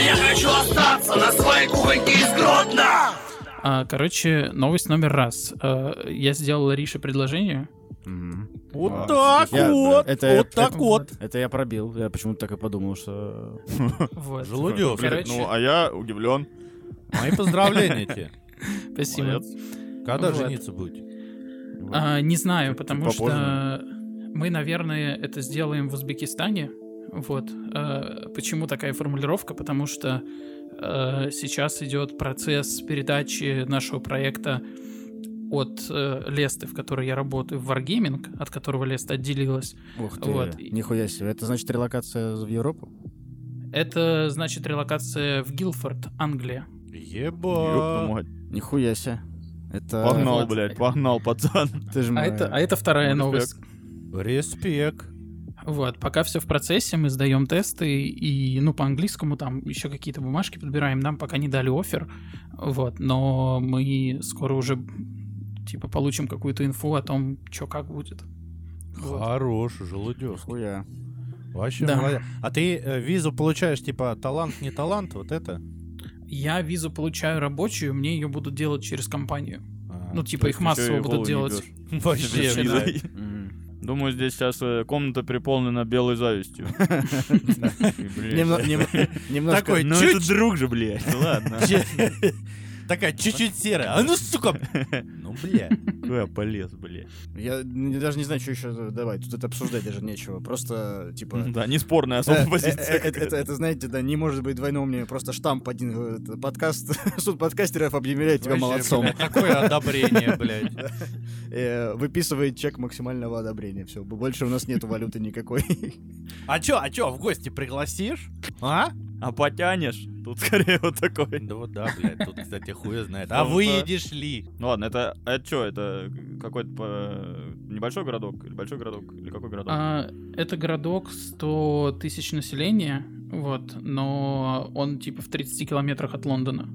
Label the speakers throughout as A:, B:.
A: я хочу остаться на своей кухоньке из Гродно!
B: А, короче, новость номер раз. А, я сделал Ларише предложение.
C: Мгм.
D: Вот
C: А,
D: так
C: я-
D: вот,
C: это-
D: вот так
C: это-
D: вот.
C: Это я пробил. Я почему-то так и подумал, что...
B: Вот.
D: Желудёвский.
B: Короче,
E: Ну, а я удивлен.
D: Мои поздравления тебе.
B: спасибо.
E: Молодец.
D: Когда
B: Вот.
D: жениться будете?
B: А, не знаю,
E: Чуть
B: потому
E: попозже.
B: что мы, наверное, это сделаем в Узбекистане. Вот. А, почему такая формулировка? Потому что а, сейчас идет процесс передачи нашего проекта от э, Лесты, в которой я работаю, в Wargaming, от которого Леста отделилась.
C: Ух ты,
B: Вот.
C: нихуя себе. Это значит релокация в Европу?
B: Это значит релокация в Гилфорд, Англия.
D: Еба.
C: Нихуя себе. Это...
E: Погнал,
B: вот.
E: блядь, погнал, пацан.
C: Ты же
B: А
C: моя.
B: это, а это вторая
E: Ну,
B: новость.
D: Респект.
B: Вот, пока все в процессе, мы сдаем тесты и, ну, по английскому там еще какие-то бумажки подбираем. Нам пока не дали офер, вот, но мы скоро уже, типа, получим какую-то инфу о том, что как будет. Вот.
D: Хорош, желудёвский.
C: Хуя.
D: Вообще
B: Да.
D: молодец. А ты э, визу получаешь, типа, талант, не талант, вот это?
B: Я визу получаю рабочую, мне ее будут делать через компанию.
D: А,
B: Ну, типа, их массово будут делать.
D: Вообще,
E: Думаю, здесь сейчас э, комната переполнена белой завистью.
C: Немножко...
D: Такой,
E: Ну
D: чуть-
E: это друг же, блядь. Ладно.
D: Такая чуть-чуть серая. А ну, сука! Ну, бля.
E: Я полез, блядь.
C: Я даже не знаю, что еще давай. Тут это обсуждать даже нечего. Просто, типа...
E: Да, не спорная
C: э,
E: особо
C: э, э,
E: позиция.
C: Это, знаете, да, не может быть двойного мнения. Просто штамп один. Подкаст, суд подкастеров объявляет тебя молодцом.
D: Какое одобрение, блядь.
C: Выписывает чек максимального одобрения. Все, больше у нас нету валюты никакой.
D: А чё, а чё, в гости пригласишь? А?
E: А потянешь? Тут скорее вот такой.
D: Да вот да, блядь, тут, кстати, хуя знает. А
E: что-
D: выедешь ли?
E: Ну ладно, это это что, это какой-то по- небольшой городок? Или большой городок? Или какой городок?
B: А, это городок 100 тысяч населения, вот, но он, типа, в 30 километрах от Лондона.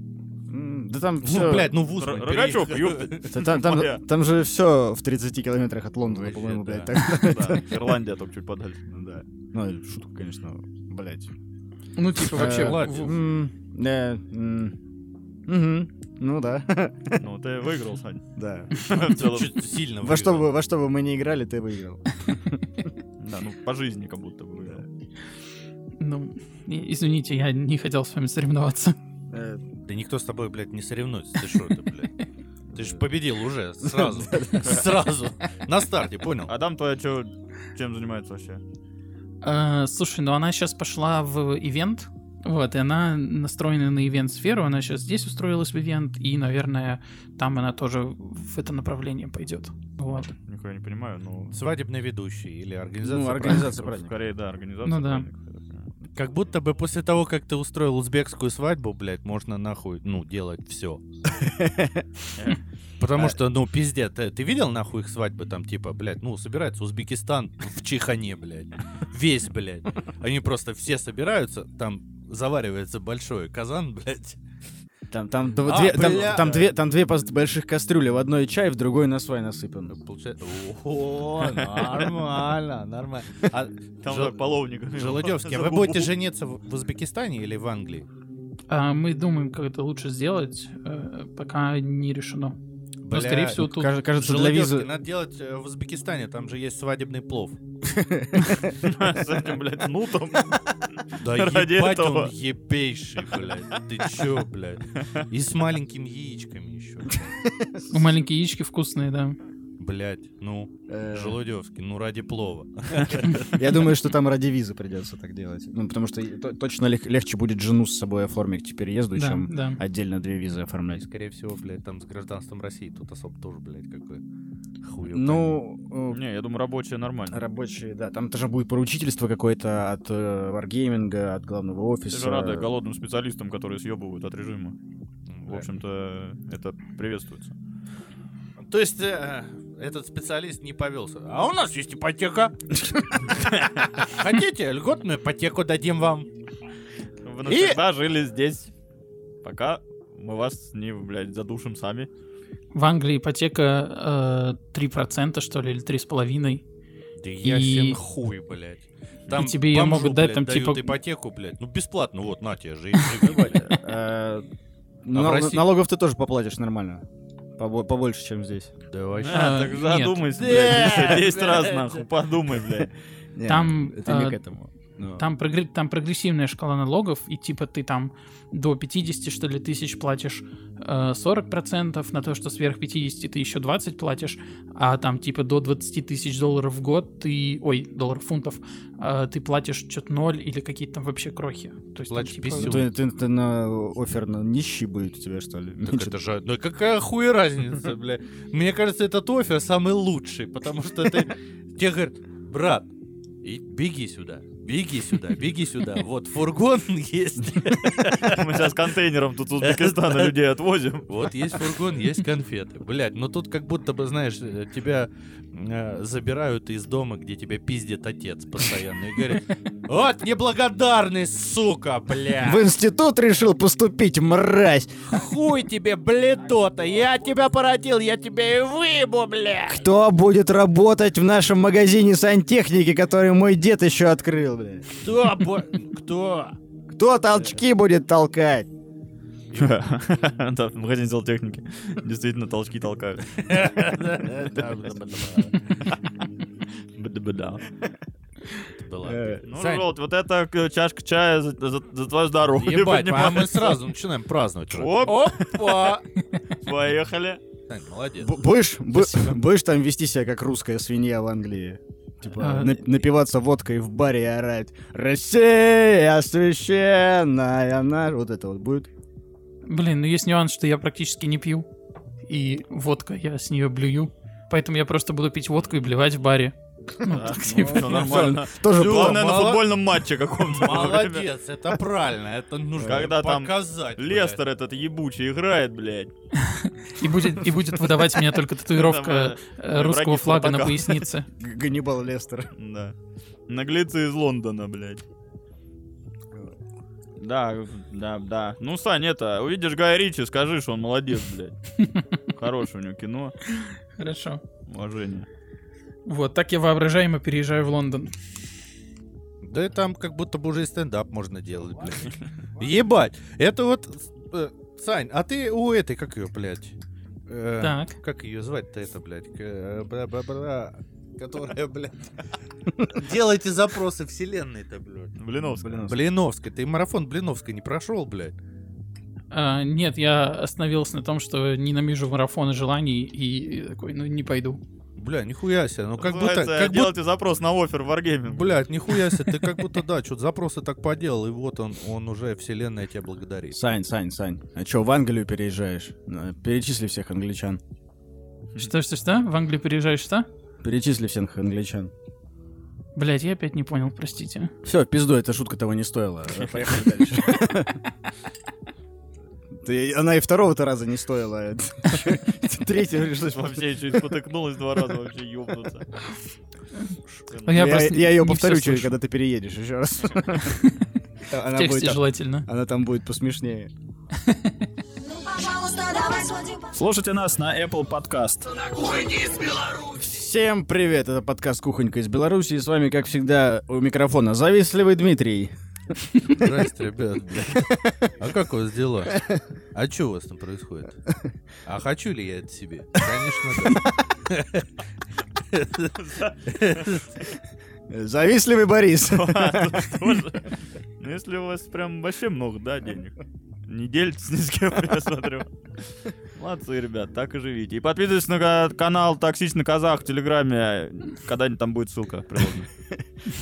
C: Да там
D: Ну,
C: все...
D: блядь, ну в ус.
E: Р-
D: блядь,
E: Рогачев.
C: Там, там- там же все в 30 километрах от Лондона,
D: Вообще,
C: по-моему,
D: да.
C: блядь. так-
E: Да, Ирландия только чуть подальше.
C: Да. Ну, шутка, конечно, блядь.
B: Ну, типа, вообще...
C: Мгм, Ну да,
E: Ну, ты выиграл, Сань.
C: да.
D: Сильно
C: Во что,
D: выиграл.
C: бы, во что бы мы не играли, ты выиграл.
E: Да, ну по жизни как будто бы.
B: Ну, извините, я не хотел с вами соревноваться.
C: Э,
D: Да никто с тобой, блядь, не соревнуется. Ты что это, блядь? Ты же победил уже, сразу. Сразу. На старте, понял?
E: Адам твоя чем занимается вообще?
B: Э, слушай, ну она сейчас пошла в ивент, вот, и она настроена на ивент-сферу, она сейчас здесь устроилась в ивент, и, наверное, там она тоже в это направление пойдет. Вот.
E: Нихуя не понимаю, ну...
D: Свадебный ведущий или организация.
C: Ну, организация праздника.
E: Скорее, да, организация
B: Ну да.
E: праздников.
D: Как будто бы после того, как ты устроил узбекскую свадьбу, блядь, можно нахуй, ну, делать все. Потому что, ну, пиздец, ты, ты видел нахуй их свадьбы там, типа, блядь, ну, собирается Узбекистан в Чехане, блядь. Весь, блядь. Они просто все собираются, там заваривается большой казан, блядь.
C: Там, там,
D: А,
C: две, там, там две, там две больших кастрюли, в одной чай, в другой на свай насыпан.
D: Получается... О, нормально, нормально. А,
E: Там
D: Жел-
E: половник.
D: Желудевский, а вы будете жениться в в Узбекистане или в Англии?
B: А мы думаем, как это лучше сделать, э, пока не решено. Но, скорее всего, тут...
C: Каж- кажется, для визы...
D: надо делать э, в Узбекистане, там же есть свадебный плов.
E: С этим, блядь, нутом.
D: Да ебать он ебейший, блядь. Ты чё, блядь? И с маленькими яичками еще.
B: Ну, маленькие яички вкусные, да.
D: Блядь, ну,
C: э,
D: Желудевский, ну ради плова.
C: Я думаю, что там ради визы придется так делать. Ну, потому что точно лег- легче будет жену с собой оформить к переезду, чем отдельно две визы оформлять.
D: Скорее всего, блядь, там с гражданством России тут особо тоже, блядь, какой хуй.
C: Ну, э,
E: Не, я думаю, рабочая нормально.
C: рабочие, да. Там тоже будет поручительство какое-то от э, Wargaming, от главного
E: Ты
C: офиса.
E: же рада голодным специалистам, которые съебывают от режима. В общем-то, это приветствуется.
D: То есть э, этот специалист не повелся. А у нас есть ипотека. Хотите, льготную ипотеку дадим вам?
E: Вы навсегда жили здесь, пока мы вас не, блядь, задушим сами.
B: В Англии ипотека э, 3%, что ли, или 3,5%.
D: Да ясен хуй, блядь. Там
B: тебе её
D: бомжу,
B: могут дать,
D: блядь,
B: там,
D: дают
B: типа-
D: ипотеку, блядь. Ну, бесплатно, вот, на тебе, живи.
C: Э,
D: России-
C: Налогов ты тоже поплатишь нормально. Побо- Побольше, чем здесь.
D: Да вообще.
E: А,
B: А,
E: так
B: нет.
E: задумайся, блядь, еще
D: Да,
E: 10 раз, нахуй, подумай, блядь.
B: Там,
C: Это не к этому.
B: Там, прогре- там прогрессивная шкала налогов, и типа ты там до 50, что ли, тысяч платишь э, 40%, на то, что сверх 50 ты еще 20 платишь, а там типа до 20 тысяч долларов в год ты, ой, долларов, фунтов, э, ты платишь что-то ноль или какие-то там вообще крохи. То есть там,
D: Платишь
B: типа,
D: писюн.
C: ты, ты- ты на офер на нищий будет у тебя, что ли?
D: Так
C: Меньше-
D: это же... Ну какая хуй разница, бля? Мне кажется, этот офер самый лучший, потому что ты... Тебе говорят, брат, и беги сюда, беги сюда, беги сюда. Вот фургон есть.
E: Мы сейчас контейнером тут Узбекистана людей отвозим.
D: Вот есть фургон, есть конфеты. Блять, ну тут как будто бы, знаешь, э, тебя э, забирают из дома, где тебя пиздит отец постоянно. И говорят, вот неблагодарный, сука, бля.
C: В институт решил поступить, мразь!
D: Хуй тебе, бледота, я тебя породил, я тебя и выебу, бля.
C: Кто будет работать в нашем магазине сантехники, который мой дед еще открыл, бля?
D: Кто? бо- Кто?
C: Кто толчки будет толкать?
E: Да, в магазине зелтехники. Действительно, толчки толкают.
C: Э,
E: Ну, Желт, вот это чашка чая за, за- за твое здоровье.
D: Ебать, а мы сразу начинаем праздновать.
E: Оп.
D: Опа!
E: Поехали.
D: Сань, молодец.
C: Будешь, бу- будешь там вести себя как русская свинья в Англии? Типа
B: А,
C: на- напиваться водкой в баре и орать «Россия священная наша!» Вот это вот будет?
B: Блин, ну есть нюанс, что я практически не пью, и водка, я с нее блюю, поэтому я просто буду пить водку и блевать в баре. Ну, так, типа.
E: Все нормально.
C: Тоже
E: Главное, на футбольном матче каком-то.
D: Молодец, это правильно, это нужно
E: Когда там. Лестер этот ебучий играет, блядь.
B: И будет, и будет выдавать меня только татуировка э, русского
E: враги
B: флага на пояснице.
C: Ганнибал Лестер.
E: Да. Наглецы из Лондона, блядь. Да, да, да. Ну, Сань, это, увидишь Гая Ричи, скажи, что он молодец, блядь. Хорошее у него кино.
B: Хорошо.
E: Уважение.
B: Вот, так я воображаемо переезжаю в Лондон.
D: Да и там как будто бы уже и стендап можно делать, блядь. Ебать, это вот... э, Сань, а ты у этой, как ее, блядь? Э,
B: Так.
D: Как ее звать-то это, блядь? К- э, бра-бра-бра, Которая, блядь... Делайте запросы вселенной-то, блядь.
E: Блиновский.
D: Блиновской. Ты марафон Блиновской не прошел, блядь?
B: А, нет, я остановился на том, что ненавижу марафоны желаний и такой, ну не пойду.
D: Бля, нихуя себе. Ну как будто... Как будто
E: делайте запрос на офер в Wargaming.
D: Блядь, нихуя себе, ты как будто, да, что-то запросы так поделал, и вот он, он уже, вселенная тебя благодарит.
C: Сань, Сань, Сань, а чё, в Англию переезжаешь? Перечисли всех англичан.
B: Что, что, что? В Англию переезжаешь, что?
C: Перечисли всех англичан.
B: Блять, я опять не понял, простите.
C: Все, пизду, эта шутка того не стоила. Поехали дальше. Ты- Она и второго-то раза не стоила. Третьего пришлось
E: Вообще чуть потыкнулась два раза, вообще ёбнуться.
B: Ну, я
C: ее повторю, когда ты переедешь еще раз.
B: В
C: Она
B: тексте
C: будет,
B: желательно.
C: она там будет посмешнее.
E: Слушайте нас на Apple Podcast.
A: На кухне из Беларуси.
C: Всем привет, это подкаст «Кухонька из Беларуси», и с вами, как всегда, у микрофона завистливый Дмитрий.
D: Здрасте, ребят. А как у вас дела? А что у вас там происходит? А хочу ли я это себе? Конечно, да.
C: Завистливый Борис.
E: Ну, если у вас прям вообще много, да, денег, не делитесь ни с кем, я смотрю. Молодцы, ребят, так и живите. И подписывайтесь на ка- канал Токсичный Казах в Телеграме. Когда-нибудь там будет ссылка приложена.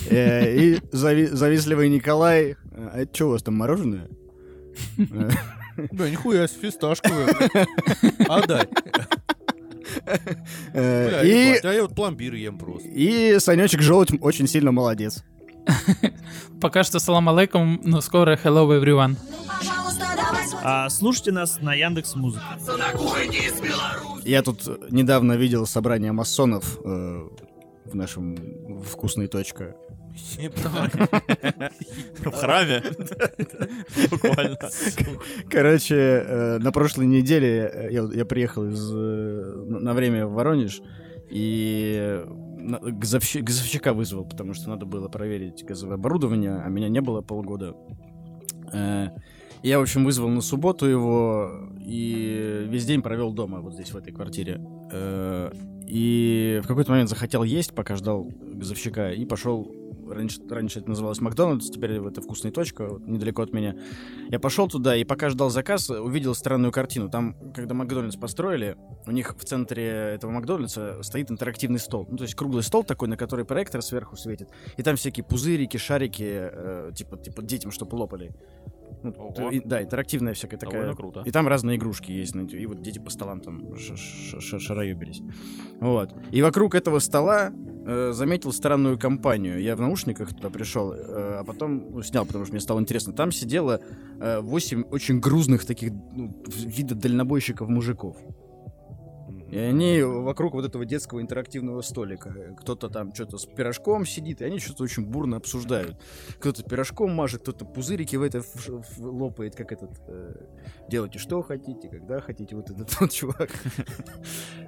C: Э, И зави- завистливый Николай. А это что у вас там, мороженое? Э,
D: Да, нихуя, себе, фисташковое. блядь. Отдай.
C: э,
D: Бля,
C: И
D: ебать, а я вот пломбир ем просто.
C: и Санечек Желудь очень сильно молодец.
B: Пока что салам алейкум, но скоро hello everyone.
F: А, слушайте нас на Яндекс Музыке.
C: Я тут недавно видел собрание масонов э, в нашем вкусной точка.
E: В храме. Буквально.
C: Короче, э, на прошлой неделе э, я, приехал из, э, на время в Воронеж, и газовщика вызвал, потому что надо было проверить газовое оборудование, а меня не было полгода. Я, в общем, вызвал на субботу его и весь день провел дома, вот здесь, в этой квартире. Э, И в какой-то момент захотел есть, пока ждал газовщика, и пошел Раньше, раньше это называлось Макдональдс, теперь это вкусная точка, вот недалеко от меня. Я пошел туда и пока ждал заказ, увидел странную картину. Там, когда Макдональдс построили, у них в центре этого Макдональдса стоит интерактивный стол. Ну, то есть круглый стол такой, на который проектор сверху светит. И там всякие пузырики, шарики, э, типа, типа детям, чтобы лопали. Ну, и- да, интерактивная всякая такая.
E: Довольно круто.
C: И там разные игрушки есть. И вот дети по столам там ш- ш- ш- шароебились. Вот. И вокруг этого стола э, заметил странную компанию. Я в наушниках туда пришел, э, а потом ну, снял, потому что мне стало интересно. Там сидело э, восемь очень грузных таких ну, вида дальнобойщиков мужиков. И они вокруг вот этого детского интерактивного столика. Кто-то там что-то с пирожком сидит, и они что-то очень бурно обсуждают. Кто-то пирожком мажет, кто-то пузырики в это в- в- лопает, как этот... э, делайте что хотите, когда хотите, вот этот вот чувак.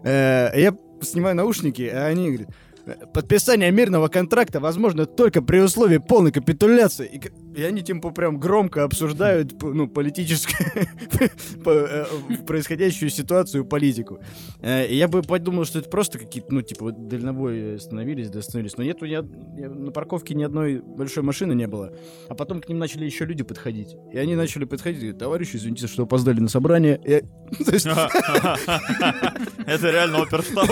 C: Э, Я снимаю наушники, а они говорят, «Э, подписание мирного контракта возможно только при условии полной капитуляции. И, и они типа прям громко обсуждают ну, политическую, по- э, происходящую ситуацию, политику. Э, И я бы подумал, что это просто какие-то, ну, типа, дальнобой остановились, да остановились. Но нету ни- на парковке ни одной большой машины не было. А потом к ним начали еще люди подходить. И они начали подходить говорят, товарищи, извините, что опоздали на собрание. Я-
E: Это реально оперштаб.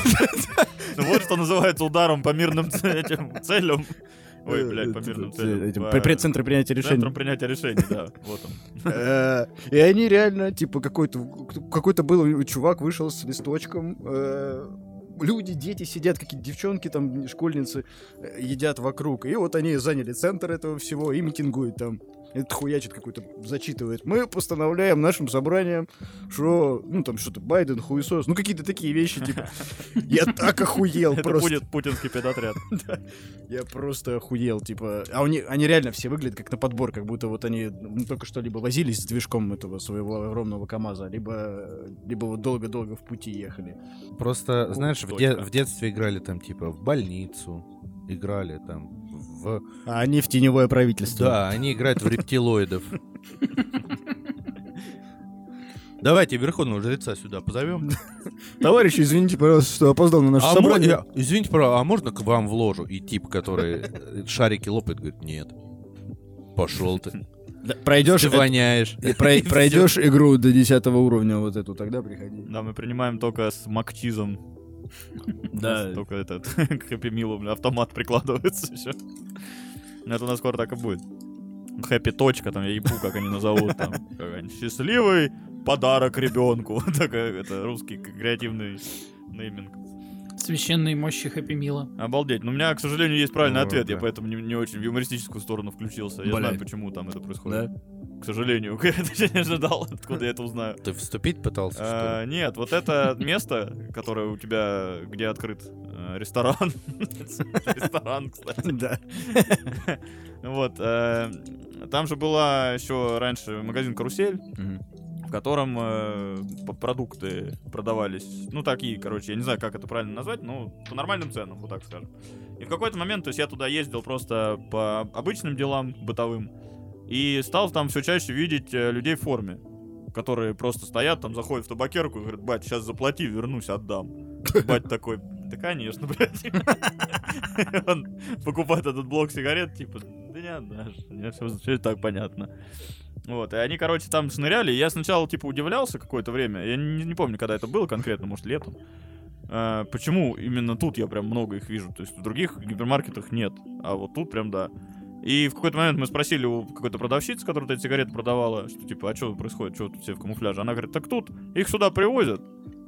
E: Вот что называется ударом по мирным этим целям. Ой, блядь, по мирным целям.
C: Этим,
E: По
C: при- Центры принятия решений.
E: Центром принятия решений, да. Вот он.
C: Э, И они реально, типа, какой-то какой-то был чувак вышел с листочком. э, Люди, дети сидят, какие-то девчонки, там, школьницы э, едят вокруг. И вот они заняли центр этого всего и митингуют там. Этот хуячит какой-то, зачитывает. Мы постановляем нашим собранием, что, ну, там, что-то Байден, хуесос. Ну, какие-то такие вещи, типа. Я так охуел
E: Это
C: просто.
E: будет путинский педотряд.
C: Я просто охуел, типа. А они, они реально все выглядят как на подбор, как будто вот они ну, только что либо возились с движком этого своего огромного КАМАЗа, либо, либо вот долго-долго в пути ехали.
D: Просто, знаешь, в детстве играли там, типа, в больницу, играли там в...
C: А они в теневое правительство.
D: Да, они играют в рептилоидов. Давайте верховного жреца сюда позовем.
C: Товарищи, извините, пожалуйста, что опоздал на наше
D: А
C: собрание.
D: мо- я- извините, пожалуйста, а можно к вам в ложу? И тип, который шарики лопает, говорит, нет. Пошел ты.
C: Да, пройдешь,
D: Ты воняешь.
C: и пройдешь игру до 10 уровня вот эту, тогда приходи.
E: Да, мы принимаем только с макчизом.
C: Да.
E: Только этот, к Хэппи Милу, автомат прикладывается еще. Это у нас скоро так и будет. Хэппи точка, там, я ебу, как они назовут, там. Счастливый подарок ребенку. Такая, это русский креативный нейминг.
B: Священные мощи Хэппи Мила.
E: Обалдеть. Но у меня, к сожалению, есть правильный
D: Ну,
E: ответ, я
D: да.
E: поэтому не, не очень в юмористическую сторону включился. Я
C: Блядь.
E: знаю, почему там это происходит.
C: Да?
E: К сожалению, я точнее не ожидал, откуда я это узнаю.
D: Ты вступить пытался, что
E: А, Нет, вот это место, которое у тебя, где открыт э, ресторан. Ресторан, кстати.
C: Да.
E: Вот. э, Там же была еще раньше магазин «Карусель», котором э, продукты продавались. Ну, такие, короче, я не знаю, как это правильно назвать, но по нормальным ценам, вот так скажем. И в какой-то момент, то есть я туда ездил просто по обычным делам бытовым, и стал там все чаще видеть э, людей в форме, которые просто стоят, там заходят в табакерку и говорят, бать, сейчас заплати, вернусь, отдам. Бать такой, да конечно, блядь. Он покупает этот блок сигарет, типа, да не отдашь, мне все, так понятно. Вот, и они, короче, там шныряли, я сначала, типа, удивлялся какое-то время, я не, не помню, когда это было конкретно, может, летом. А, почему именно тут я прям много их вижу, то есть в других гипермаркетах нет, а вот тут прям да. И в какой-то момент мы спросили у какой-то продавщицы, которая эти сигареты продавала, что типа, а что происходит, что тут все в камуфляже? Она говорит, так тут их сюда привозят,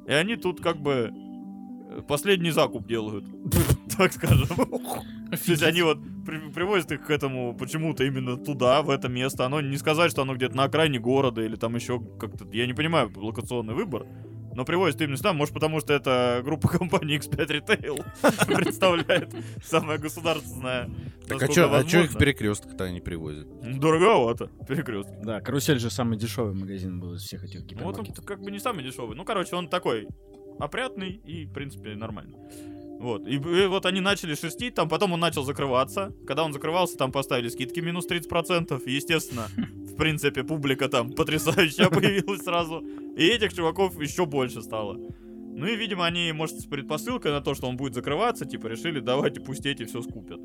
E: и они тут как бы э, последний закуп делают, так скажем. То есть они вот при- привозят их к этому почему-то именно туда, в это место. Оно не сказать, что оно где-то на окраине города или там еще как-то... Я не понимаю локационный выбор. Но привозят именно сюда, может потому что это группа компании X5 Retail представляет самое государственное.
D: Так а чё, а их перекресток-то они привозят?
E: Дороговато, перекрест.
C: Да, карусель же самый дешевый магазин был из всех этих
E: Ну, вот он
C: гипермаркетов.
E: как бы не самый дешевый. Ну, короче, он такой опрятный и, в принципе, нормальный. Вот. И, и вот они начали шестить, там потом он начал закрываться. Когда он закрывался, там поставили скидки минус 30%. И, естественно, в принципе, публика там потрясающая появилась сразу. И этих чуваков еще больше стало. Ну и, видимо, они, может, с предпосылкой на то, что он будет закрываться, типа, решили, давайте пусть эти все скупят.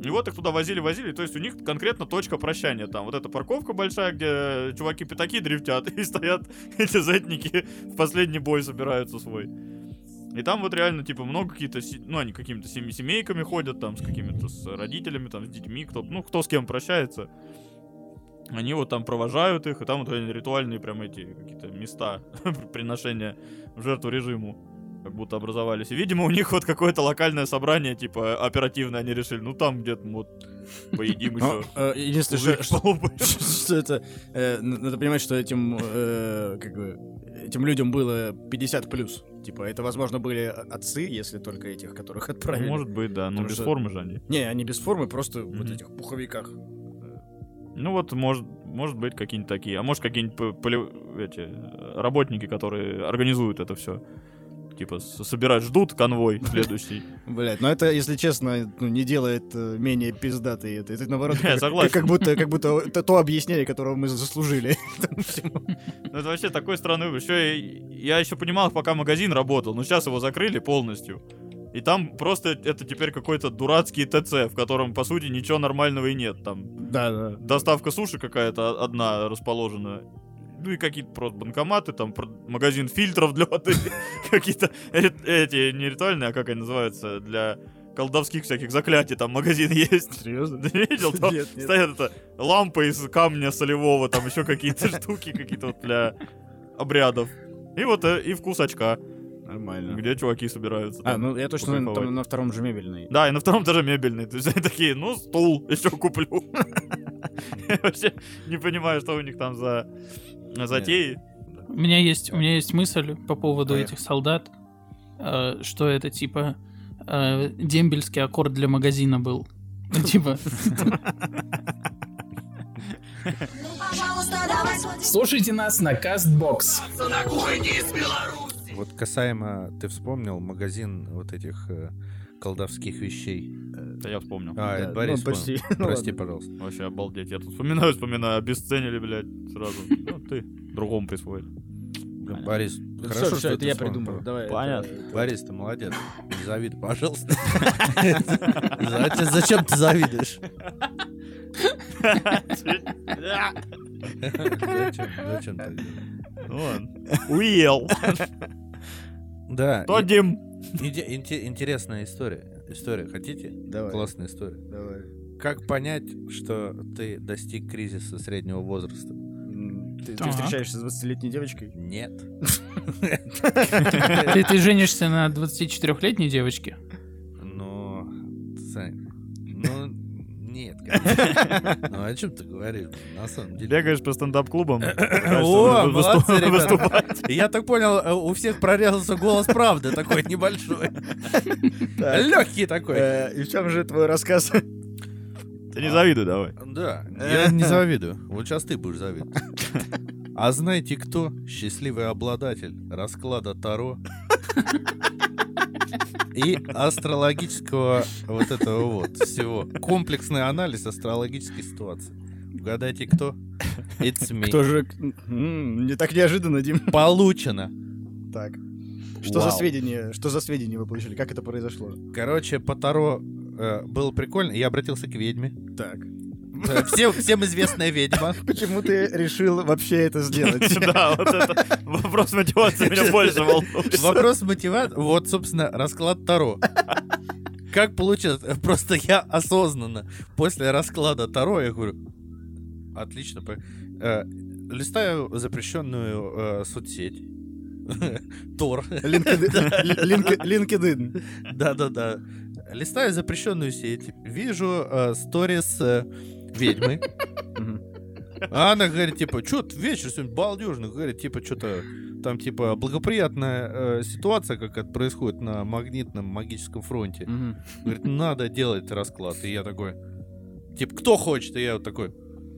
E: И вот их туда возили-возили, то есть у них конкретно точка прощания там. Вот эта парковка большая, где чуваки-пятаки дрифтят, и стоят эти зетники в последний бой собираются свой. И там вот реально, типа, много какие-то, ну, они какими-то семейками ходят, там, с какими-то с родителями, там, с детьми, кто, ну, кто с кем прощается. Они вот там провожают их, и там вот ритуальные прям эти какие-то места приношения в жертву режиму как будто образовались. И, видимо, у них вот какое-то локальное собрание, типа, оперативное, они решили, ну, там где-то вот поедим
C: Ну,
E: еще.
C: э, Единственное, что- это... э, Надо понимать, что этим, э, как бы, этим людям было 50 плюс. Типа, это, возможно, были отцы, если только этих, которых отправили.
E: Может быть, да, но без формы же они.
C: Не, они без формы, просто вот этих пуховиках.
E: Ну вот, может, может быть, какие-нибудь такие. А может, какие-нибудь эти, работники, которые организуют это все. Типа, собирать, ждут конвой следующий.
C: Блять, но это, если честно, ну, не делает э, менее пиздатой это. Это, наоборот,
E: Я
C: как,
E: согласен.
C: как будто, как будто это то объяснение, которого мы заслужили.
E: Ну, это вообще такой странный выбор. Еще я, я еще понимал, пока магазин работал, но сейчас его закрыли полностью. И там просто это теперь какой-то дурацкий ТЦ, в котором, по сути, ничего нормального и нет. Там
C: Да, да.
E: доставка суши какая-то одна расположена. Ну и какие-то просто банкоматы, там магазин фильтров для воды, какие-то эти, не ритуальные, а как они называются, для колдовских всяких заклятий, там магазин есть.
C: Серьезно?
E: Ты видел? Там
C: Нет, нет.
E: стоят это лампы из камня солевого, там еще какие-то штуки какие-то вот для обрядов. И вот э, и вкус очка,
C: Нормально.
E: где чуваки собираются.
C: А, ну я точно на, там на втором же мебельный.
E: Да, и на втором этаже мебельный. То есть они такие, ну, стул еще куплю. Я вообще не понимаю, что у них там за затеи.
B: У меня есть, у меня есть мысль по поводу
C: Поехали.
B: этих солдат, э, что это типа э, дембельский аккорд для магазина был. Ну, Типа, слушайте нас на
A: Беларуси.
D: Вот касаемо, ты вспомнил магазин вот этих э, колдовских вещей.
E: Да я вспомнил.
D: А,
C: Да,
D: это Борис
C: ну, почти. Ну,
D: Прости, пожалуйста.
E: Вообще обалдеть. Я тут вспоминаю, вспоминаю, обесценили, блядь, сразу. Ну, ты другому присвоит.
D: Блин, Борис,
C: Ну,
D: хорошо, что
C: это я придумал. Давай.
E: Понятно.
C: это-
D: Борис, ты молодец. Не завидуй, пожалуйста. Зачем зачем ты завидуешь? Зачем? Зачем ты?
E: Ну ладно. Уел.
D: Да,
E: То
D: и-
E: Дим.
D: иде- инте- интересная история. История, хотите?
C: Давай.
D: Классная история.
C: Давай.
D: Как понять, что ты достиг кризиса среднего возраста?
C: Ты, ты встречаешься с 20-летней девочкой?
D: Нет.
B: Ты, ты женишься на 24-летней девочке?
D: Сань, ну, нет, конечно. Ну, о чем ты говоришь? На самом деле.
E: Бегаешь по стендап-клубам.
D: О, молодцы,
E: выступать.
D: Я так понял, э, у всех прорезался голос правды такой небольшой. Легкий такой.
C: Э, И в чем же твой рассказ?
E: Ты не завидуй давай.
D: Да, я не завидую. Вот сейчас ты будешь завидовать. А знаете кто? Счастливый обладатель расклада Таро и астрологического вот этого вот всего. Комплексный анализ астрологической ситуации. Угадайте, кто? It's me.
C: Кто же... Не так неожиданно, Дим.
D: Получено.
C: Так. Что за
D: Вау.
C: сведения? Что за сведения вы получили? Как это произошло?
D: Короче, по Таро э, было прикольно. Я обратился к ведьме.
C: Так.
D: Э, Всем, всем известная ведьма.
C: Почему ты решил вообще это сделать?
E: Да, вот это вопрос мотивации меня больше волнует.
D: Вопрос мотивации. Вот, собственно, расклад Таро. Как получилось? Просто я осознанно после расклада Таро, я говорю, отлично. по- э, листаю запрещенную э, соцсеть. Тор.
C: LinkedIn.
D: Да-да-да. Листаю запрещенную сеть. Вижу сторис ведьмы. А она говорит, типа, что ты вечер сегодня балдежный? Говорит, типа, что-то там, типа, благоприятная э, ситуация какая-то происходит на магнитном магическом фронте.
C: Мгм.
D: Говорит, надо делать расклад. И я такой, типа, кто хочет? И я вот такой,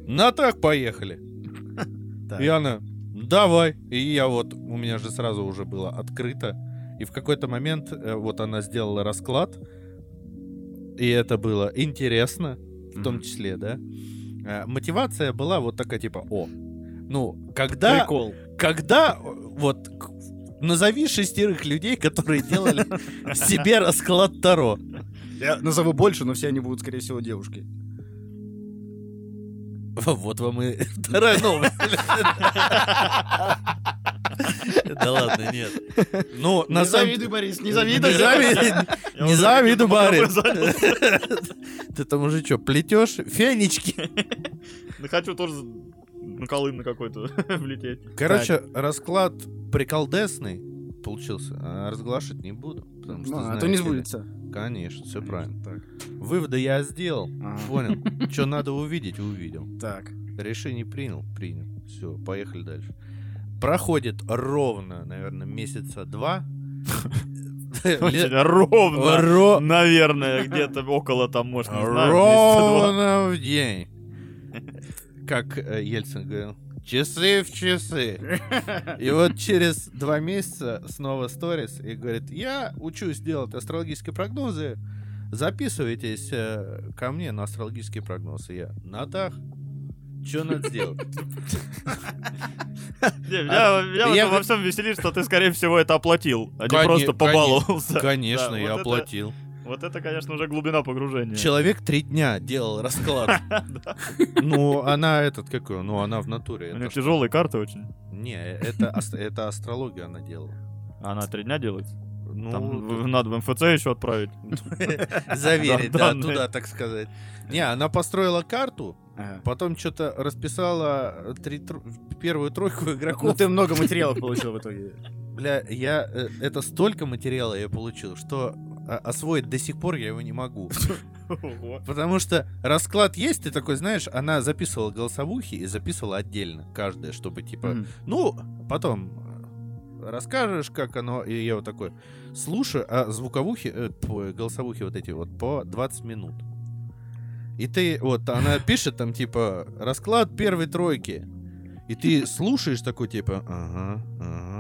D: на так поехали. И она, давай. И я вот, у меня же сразу уже было открыто. И в какой-то момент э, вот она сделала расклад, и это было интересно, в том числе, да. Э, Мотивация была вот такая типа, о, ну, когда,
C: Прикол.
D: когда, вот, назови шестерых людей, которые делали себе расклад Таро.
C: Я назову больше, но все они будут, скорее всего, девушки.
D: Вот вам и вторая новость. Да ладно, нет. Ну, на
C: Не
D: самом
C: завидуй, Борис, не
D: Не
C: завидуй.
D: не завидуй, Борис. Ты там уже что, плетешь фенечки?
E: Да хочу тоже на Колым на какой-то влететь.
D: Короче, расклад приколдесный получился, а разглашать не буду. потому что,
C: Ну, а то
D: знаете
C: не сбудется.
D: Конечно, все правильно.
C: Так.
D: Выводы я сделал,
C: Ага.
D: понял. Что надо увидеть, увидел.
C: Так.
D: Решение принял, принял. Все, поехали дальше. Проходит ровно, наверное, месяца два.
E: Ровно.
D: Ро-
E: Наверное, где-то около там, может, не знаю.
D: Ровно в день. Как э, Ельцин говорил. Часы в часы. И вот через два месяца снова сторис и говорит, я учусь делать астрологические прогнозы, записывайтесь э, ко мне на астрологические прогнозы. Я на дах. Что надо сделать?
E: Меня этом во всем веселит, что ты, скорее всего, это оплатил, а не просто побаловался.
D: Конечно, я оплатил.
E: Вот это, конечно, уже глубина погружения.
D: Человек три дня делал расклад. Ну, она этот, какой, ну, она в натуре.
E: У нее тяжелые карты очень.
D: Не, это, ас- это астрологию она делала.
E: Она три дня делает.
D: Ну,
E: Там надо в МФЦ еще отправить.
D: Заверить,
E: Да,
D: туда, так сказать. Не, она построила карту, потом что-то расписала тр- первую тройку
C: Ну
D: игроков.
C: ты много материалов получил в итоге.
D: Бля, я... э, Это столько материала я получил, что освоить до сих пор я его не могу. Потому что расклад есть, ты такой, знаешь, она записывала голосовухи и записывала отдельно каждое, чтобы типа... Ну, потом э, расскажешь, как оно, и я вот такой слушаю, а звуковухи, э, голосовухи вот эти вот по 20 минут. И ты, вот, она пишет там, типа, расклад первой тройки. И ты слушаешь такой, типа, ага, ага.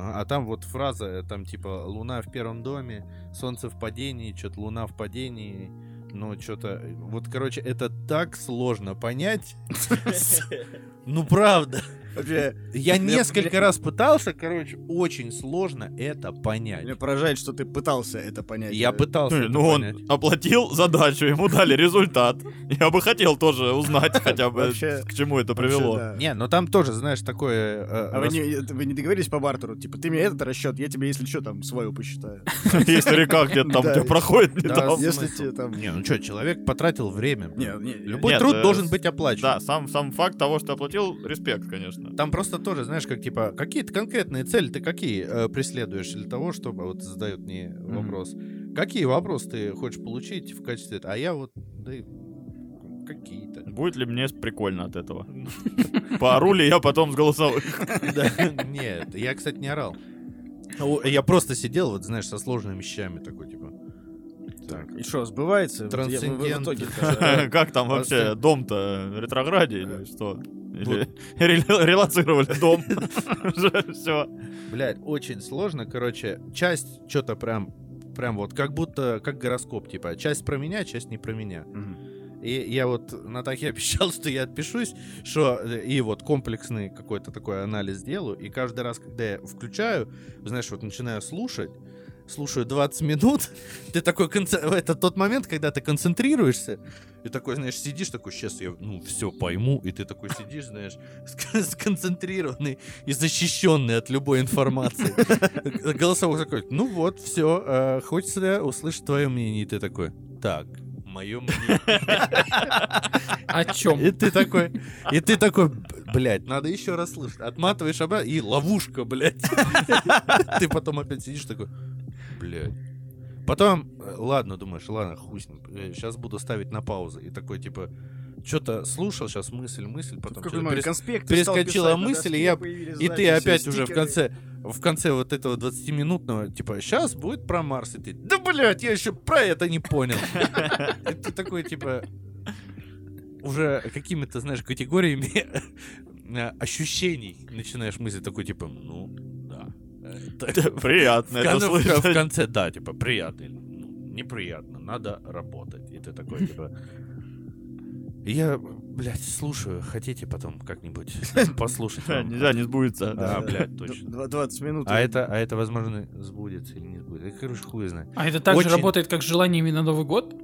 D: Ага». А там вот фраза, э, там, типа, луна в первом доме, солнце в падении, что-то луна в падении. Ну, что-то... Вот, короче, это так сложно понять. Ну, правда.
C: Вообще,
D: Я несколько раз пытался, короче, очень сложно это понять.
C: меня поражает, что ты пытался это понять.
D: Я пытался это
E: Ну, он оплатил задачу, ему дали результат. Я бы хотел тоже узнать хотя бы,
C: Вообще-
E: к чему это
C: вообще,
E: привело.
C: да.
D: Не, ну там тоже, знаешь, такое... э,
C: А вы не, это вы не договорились по бартеру? Типа, ты мне этот расчет, я тебе, если что, там, свою посчитаю.
E: Если река где-то там тебя проходит не там.
C: Если тебе там...
D: Не, ну что, человек потратил время.
C: Не, не,
D: Любой труд
E: э,
D: должен быть оплачен.
E: Да, сам, сам факт того, что оплатил, респект, конечно.
D: Там просто тоже, знаешь, как типа, какие-то конкретные цели ты какие э, преследуешь для того, чтобы, вот задают мне вопрос, какие вопросы ты хочешь получить в качестве... А я вот, да и какие-то.
E: Будет ли мне прикольно от этого? Поору ли я потом с голосовых?
D: Нет, я, кстати, не орал. О, Я просто сидел, вот, знаешь, со сложными вещами такой, типа... Так.
C: И что, сбывается?
D: Трансцендент.
E: Как там вообще? Дом-то в ретрограде или что? Релацировали дом? Все.
D: Блядь, очень сложно, короче, часть что-то прям, прям вот, как будто, как гороскоп, типа, часть про меня, часть не про меня.
C: Мгм.
D: И я вот Натахе обещал, что я отпишусь, что э, и вот комплексный какой-то такой анализ сделаю, и каждый раз, когда я включаю, знаешь, вот начинаю слушать, слушаю 20 минут, ты такой, это тот момент, когда ты концентрируешься, и такой, знаешь, сидишь такой, сейчас я, ну, все пойму, и ты такой сидишь, знаешь, ск- сконцентрированный и защищенный от любой информации. Голосовой такой, ну вот, все, хочется услышать твое мнение, и ты такой, так, мое мнение.
B: О чем?
D: И ты такой, и ты такой, блядь, надо еще раз слышать. Отматываешь обратно, и ловушка, блядь. Ты потом опять сидишь такой, блядь. Потом, э, ладно, думаешь, ладно, хуй с ним, сейчас буду ставить на паузу. И такой, типа, что-то слушал, сейчас мысль, мысль, потом
C: момент
D: перес-
C: конспект
D: перескочила мысль, и я- И ты опять уже в конце, в конце вот этого 20-минутного, типа, сейчас будет про Марс, и ты, да, блядь, я еще про это не понял. Ты такой, типа, уже какими-то, знаешь, категориями э, ощущений начинаешь мыслить, такой, типа, ну, да,
E: Приятно
D: В,
E: это
D: кон- в-
E: слышать.
D: конце, да, типа, приятно. ну, неприятно, надо работать. И ты такой, типа... Я, блядь, слушаю. Хотите потом как-нибудь послушать?
E: Нельзя, не сбудется.
D: Да, блядь, точно.
C: Дв- 20 минут.
D: А это, а это, возможно, сбудется или не сбудется. Короче, хуй знает.
B: А это так же работает, как с желаниями на Новый год?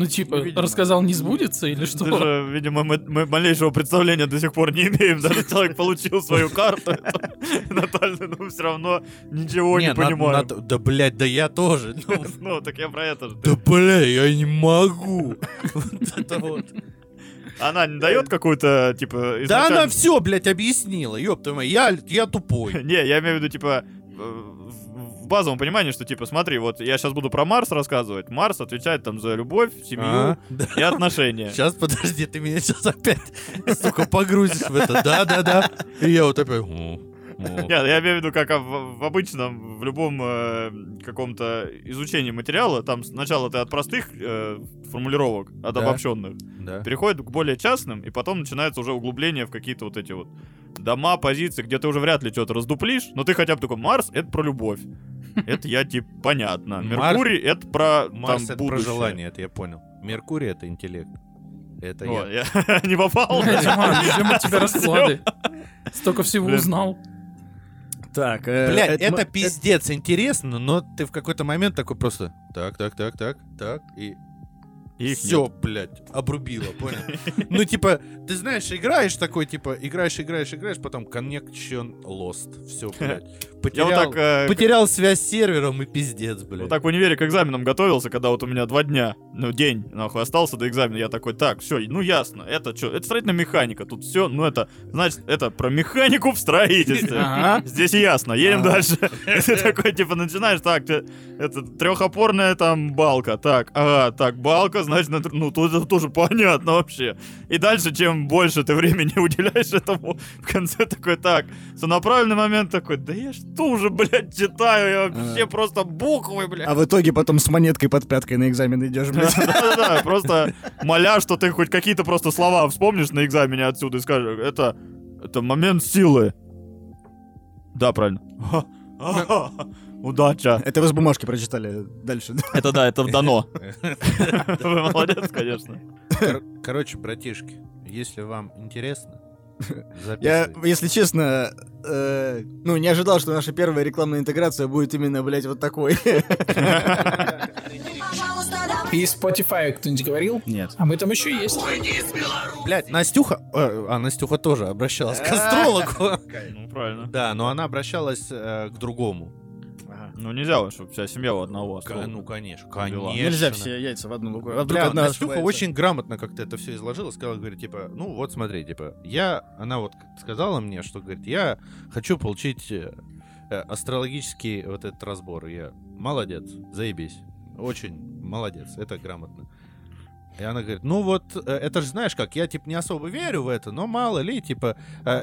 B: Ну, типа,
C: Ну, видимо.
B: рассказал, не сбудется или что?
E: Даже, видимо, мы, мы малейшего представления до сих пор не имеем. Даже человек получил свою карту натальную, но все равно ничего не понимаю.
D: да, блядь, да я тоже. Ну,
E: Ну, так я про это же.
D: да, бля, я не могу. Вот это вот.
E: Она не дает какую-то, типа,
D: Да
E: изначально-
D: она все, блядь, объяснила. Ёб твою мать, я, я тупой.
E: Не, я имею в виду, типа, э, базовом понимании, что, типа, смотри, вот я сейчас буду про Марс рассказывать. Марс отвечает там за любовь, семью
D: А, да.
E: и отношения.
D: Сейчас, подожди, ты меня сейчас опять, сука, погрузишь в это. Да-да-да. И я вот опять...
E: Нет, я имею в виду, как в, в обычном, в любом э, каком-то изучении материала, там сначала ты от простых э, формулировок, от
D: Да.
E: обобщенных,
D: Да.
E: переходит к более частным, и потом начинается уже углубление в какие-то вот эти вот дома, позиции, где ты уже вряд ли что-то раздуплишь, но ты хотя бы такой, Марс — это про любовь. Это я, типа, понятно. Меркурий — это про
D: Марс
E: там
D: это про желание, это я понял. Меркурий это интеллект. Это я.
E: не попал.
B: Где у тебя расклады? Столько всего узнал.
C: Так, э,
D: Блядь,
C: это мы-
D: это пиздец интересно, но ты в какой-то момент такой просто так, так, так, так, так, и
E: Их
D: все,
E: нет.
D: блядь, обрубило, понял? Ну, типа, ты знаешь, играешь такой, типа, играешь, играешь, играешь, потом connection lost. Все, блядь.
E: Я
D: Потерял,
E: вот так, э,
D: потерял связь с сервером и пиздец, блядь.
E: Вот так в универе к экзаменам готовился, когда вот у меня два дня, ну, день, нахуй, остался до экзамена. Я такой, так, все, ну, ясно, это что, это строительная механика, тут все, ну, это, значит, это про механику в строительстве. Здесь ясно, едем
C: Ага.
E: дальше. И ты такой, типа, начинаешь, так, это трехопорная там балка, так, ага, так, балка, на тр- ну, это тоже понятно вообще. И дальше, чем больше ты времени уделяешь этому, в конце такой, так, сонаправленный момент такой, да я что уже, блядь, читаю, я вообще
C: Ага.
E: просто буквы, блядь.
C: А в итоге потом с монеткой под пяткой на экзамен идешь, блядь.
E: Да-да-да, просто моля, что ты хоть какие-то просто слова вспомнишь на экзамене отсюда и скажешь, это, это момент силы. Да, правильно. Удача.
C: Это вы с бумажки прочитали дальше. да?
E: Это да, это дано. Вы молодец, конечно.
D: Кор- Короче, братишки, если вам интересно,
C: Я, если честно, э, ну, не ожидал, что наша первая рекламная интеграция будет именно, блядь, вот такой.
B: И Spotify кто-нибудь говорил?
C: Нет.
B: А мы там еще есть.
D: Блядь, Настюха... э, А, Настюха тоже обращалась к астрологу.
E: Ну, правильно.
D: Да, но она обращалась э, к другому.
E: Ну, нельзя, чтобы вся семья у одного астролога.
D: Ну, конечно, конечно.
C: Нельзя все яйца в одну луку. А вдруг
D: Бля,
C: одна
D: Настюха очень грамотно как-то это все изложила, сказала, говорит, типа, ну вот смотри, типа, я, она вот сказала мне, что, говорит, я хочу получить э, э, астрологический вот этот разбор. Я, молодец, заебись, очень молодец, это грамотно. И она говорит, ну вот, э, это же знаешь как, я типа не особо верю в это, но мало ли, типа, э,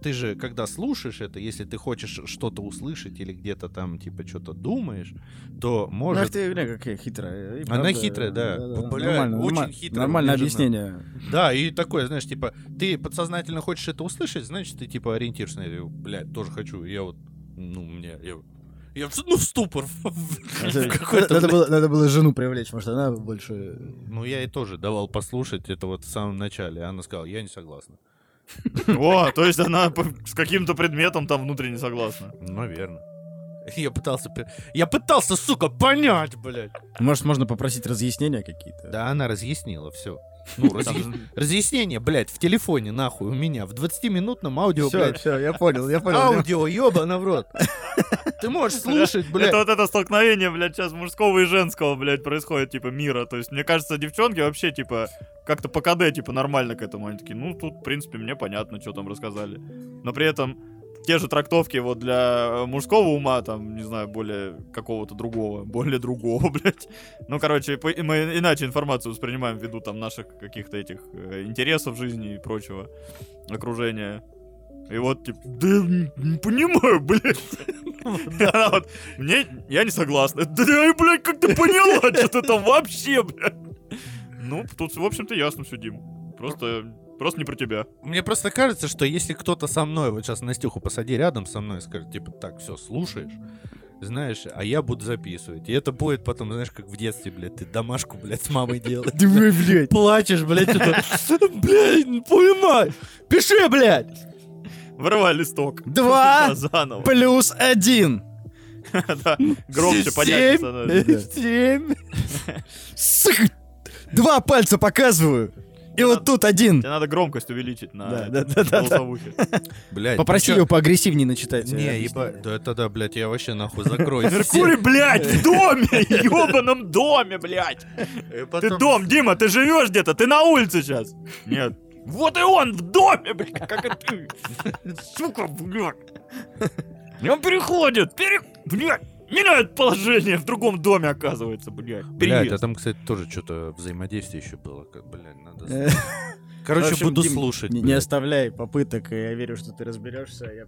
D: ты же, когда слушаешь это, если ты хочешь что-то услышать или где-то там, типа, что-то думаешь, то может...
C: ты, бля, какая хитрая. И
D: Она
C: правда,
D: хитрая, да. Бля,
C: Нормально,
D: очень
C: норма-
D: хитрая,
C: Нормальное объяснение.
D: Да, и такое, знаешь, типа, ты подсознательно хочешь это услышать, значит, ты, типа, ориентируешься на это. Блядь, тоже хочу. Я вот, ну, мне, я, я в- ну, в ступор.
C: Надо было, надо было жену привлечь, может, она больше...
D: Ну, я ей тоже давал послушать это вот в самом начале. Она сказала, я не согласна.
E: О, то есть она с каким-то предметом там внутренне согласна.
D: Наверное. Я пытался, я пытался, сука, понять, блядь.
C: Может, можно попросить разъяснения какие-то?
D: Да, она разъяснила все. Ну, разъя- разъяснение, блядь, в телефоне, нахуй, у меня, в 20-минутном аудио,
C: Все,
D: блядь.
C: все, я понял, я понял.
D: Аудио, ёбана в рот. Ты можешь слушать, блядь.
E: Это вот это столкновение, блядь, сейчас мужского и женского, блядь, происходит, типа, мира. То есть, мне кажется, девчонки вообще, типа, как-то по КД, типа, нормально к этому. Они такие, ну, тут, в принципе, мне понятно, что там рассказали. Но при этом те же трактовки вот для э, мужского ума, там, не знаю, более какого-то другого, более другого, блядь. Ну, короче, мы иначе информацию воспринимаем ввиду там наших каких-то этих э, интересов жизни и прочего окружения. И вот, типа, да не, понимаю, блядь. Она вот, мне, я не согласна. Да, блядь, как ты поняла, что ты там вообще, блядь. Ну, тут, в общем-то, ясно все, Дим. Просто Просто не про тебя.
D: Мне просто кажется, что если кто-то со мной, вот сейчас Настюху посади рядом со мной и скажет, типа, так, все, слушаешь, знаешь, а я буду записывать. И это будет потом, знаешь, как в детстве, блядь, ты домашку, блядь, с мамой делаешь.
C: Давай, блядь.
D: Плачешь, блядь, что-то. Блядь, не понимаю. Пиши, блядь.
E: Вырывай листок.
C: Два
E: Заново.
C: плюс один.
E: Да, Громче, понятно становится.
D: Семь.
C: Два пальца показываю. И вот тут один.
E: Тебе надо громкость увеличить на голосовухе.
D: Блядь.
C: Попроси
D: чё?
C: его поагрессивнее начитать.
D: Не,
C: э,
D: еба... Да это да, блядь, я вообще нахуй закрою.
E: Меркурий, блядь, в доме! ебаном доме, блядь! Ты дом, Дима, ты живешь где-то? Ты на улице сейчас? Нет. Вот и он в доме, блядь, как и ты. Сука, блядь. И он переходит, пере... блядь, меняет положение, в другом доме оказывается, блядь.
D: Блядь, а там, кстати, тоже что-то взаимодействие еще было. как, Блядь, надо...
C: Э,
D: Короче,
C: общем,
D: буду
C: Дим,
D: слушать.
C: Не, не оставляй попыток, я верю, что ты разберешься. Я...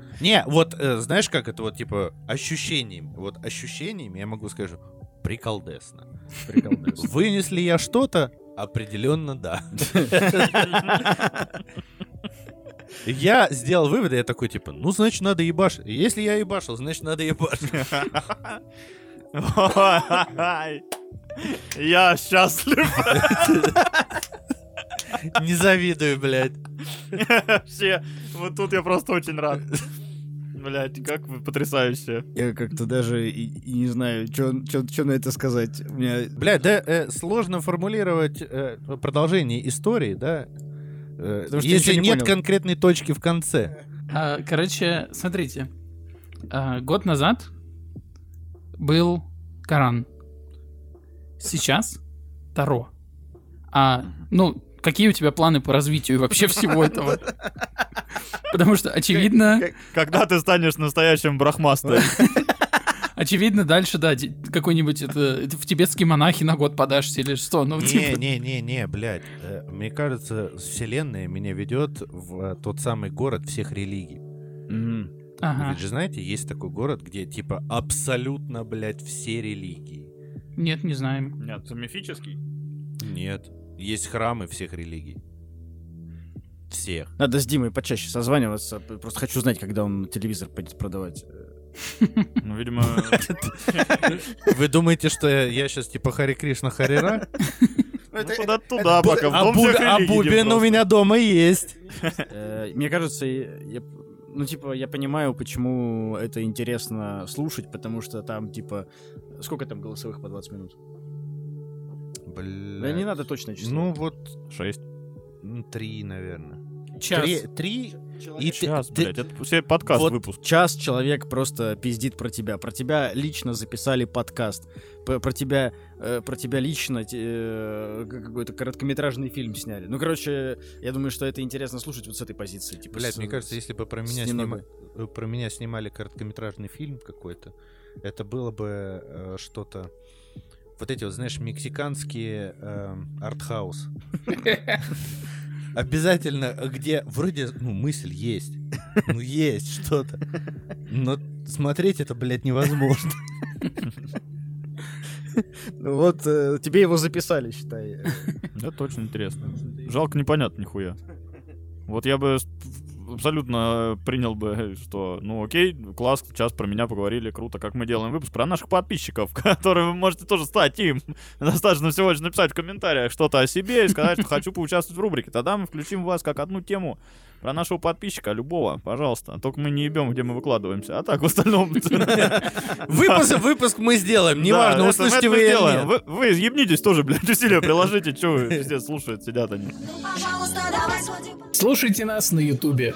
D: Не, вот э, знаешь, как это вот, типа, ощущениями. Вот ощущениями я могу сказать, что приколдесно.
C: Приколдес.
D: Вынес ли я что-то? Определенно да. Я сделал выводы, я такой, типа, ну, значит, надо ебашить. Если я ебашил, значит, надо ебашить.
E: Я счастлив.
D: Не завидую, блядь.
E: Вообще, вот тут я просто очень рад. Блядь, как вы потрясающе.
C: Я как-то даже и, и не знаю, что на это сказать. У меня...
D: Блядь, да э, сложно формулировать э, продолжение истории, да?
C: Потому что
D: если
C: не
D: нет
C: понял.
D: конкретной точки в конце.
B: А, короче, смотрите. А, год назад был Коран. Сейчас Таро. А, ну, какие у тебя планы по развитию вообще всего этого? Потому что, очевидно,
E: Когда ты станешь настоящим брахмастой?
B: очевидно, дальше, да, какой-нибудь это, это в тибетские монахи на год подашься или что, ну,
D: Не,
B: типа...
D: не, не, не, блядь. Э, Мне кажется, вселенная меня ведет в э, тот самый город всех религий. Вы
B: Ага.
D: ведь же знаете, есть такой город, где типа абсолютно, блядь, все религии.
B: Нет, не знаем.
E: Нет, это мифический.
D: Нет. Есть храмы всех религий. Всех.
C: Надо с Димой почаще созваниваться. Просто хочу знать, когда он телевизор пойдет продавать.
E: Ну, видимо,
D: Вы думаете, что я, сейчас типа Хари Кришна Харира?
E: ну, куда туда пока. В
D: А, а бубен у меня дома есть.
C: Э, Мне кажется, ну, типа, я понимаю, почему это интересно слушать, потому что там, типа, сколько там голосовых по 20 минут? Да не надо точно число.
D: Ну вот
E: Шесть.
D: три, наверное.
B: Час.
D: Три, три и ты-
E: Час,
D: ты-
E: блядь, это все подкаст
C: Вот
E: выпуск.
C: час человек просто пиздит про тебя. Про тебя лично записали подкаст. Про тебя, э, про тебя лично э, какой-то короткометражный фильм сняли. Ну, короче, я думаю, что это интересно слушать вот с этой позиции. Типа,
D: Блять,
C: с-
D: мне кажется, если бы про меня, снима- э, про меня снимали короткометражный фильм какой-то, это было бы э, что-то... Вот эти вот, знаешь, мексиканские эм, артхаус. Обязательно, где вроде, ну, мысль есть. Ну, есть что-то. Но смотреть это, блядь, невозможно.
C: Ну Вот э, тебе его записали, считай.
E: Это очень интересно. Жалко, непонятно нихуя. Вот я бы абсолютно принял бы, что, ну окей, класс, сейчас про меня поговорили, круто, как мы делаем выпуск про наших подписчиков, которые вы можете тоже стать им. Достаточно всего лишь написать в комментариях что-то о себе и сказать, что хочу поучаствовать в рубрике. Тогда мы включим вас как одну тему про нашего подписчика, любого, пожалуйста. Только мы не ебем, где мы выкладываемся. А так, в остальном...
D: Выпуск, выпуск мы сделаем, неважно, услышите вы или.
E: Вы, ебнитесь тоже, блядь, усилия приложите, что вы пиздец слушают, сидят они.
B: Слушайте нас на Ютубе.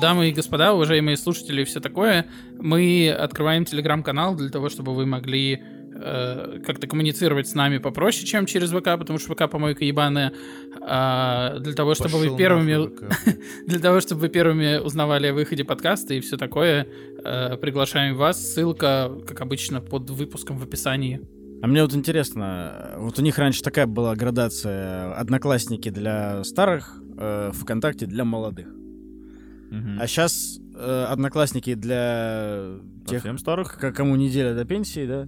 B: Дамы и господа, уважаемые слушатели и все такое, мы открываем телеграм-канал для того, чтобы вы могли э, как-то коммуницировать с нами попроще, чем через ВК, потому что ВК помойка ебаная. А, для того, чтобы
D: Пошёл
B: вы первыми, для того, чтобы вы первыми узнавали о выходе подкаста и все такое, э, приглашаем вас. Ссылка, как обычно, под выпуском в описании.
C: А мне вот интересно, вот у них раньше такая была градация Одноклассники для старых, э, ВКонтакте для молодых.
E: Мгм.
C: А сейчас Одноклассники для тех,
E: Совсем старых?
C: к- кому неделя до пенсии, да?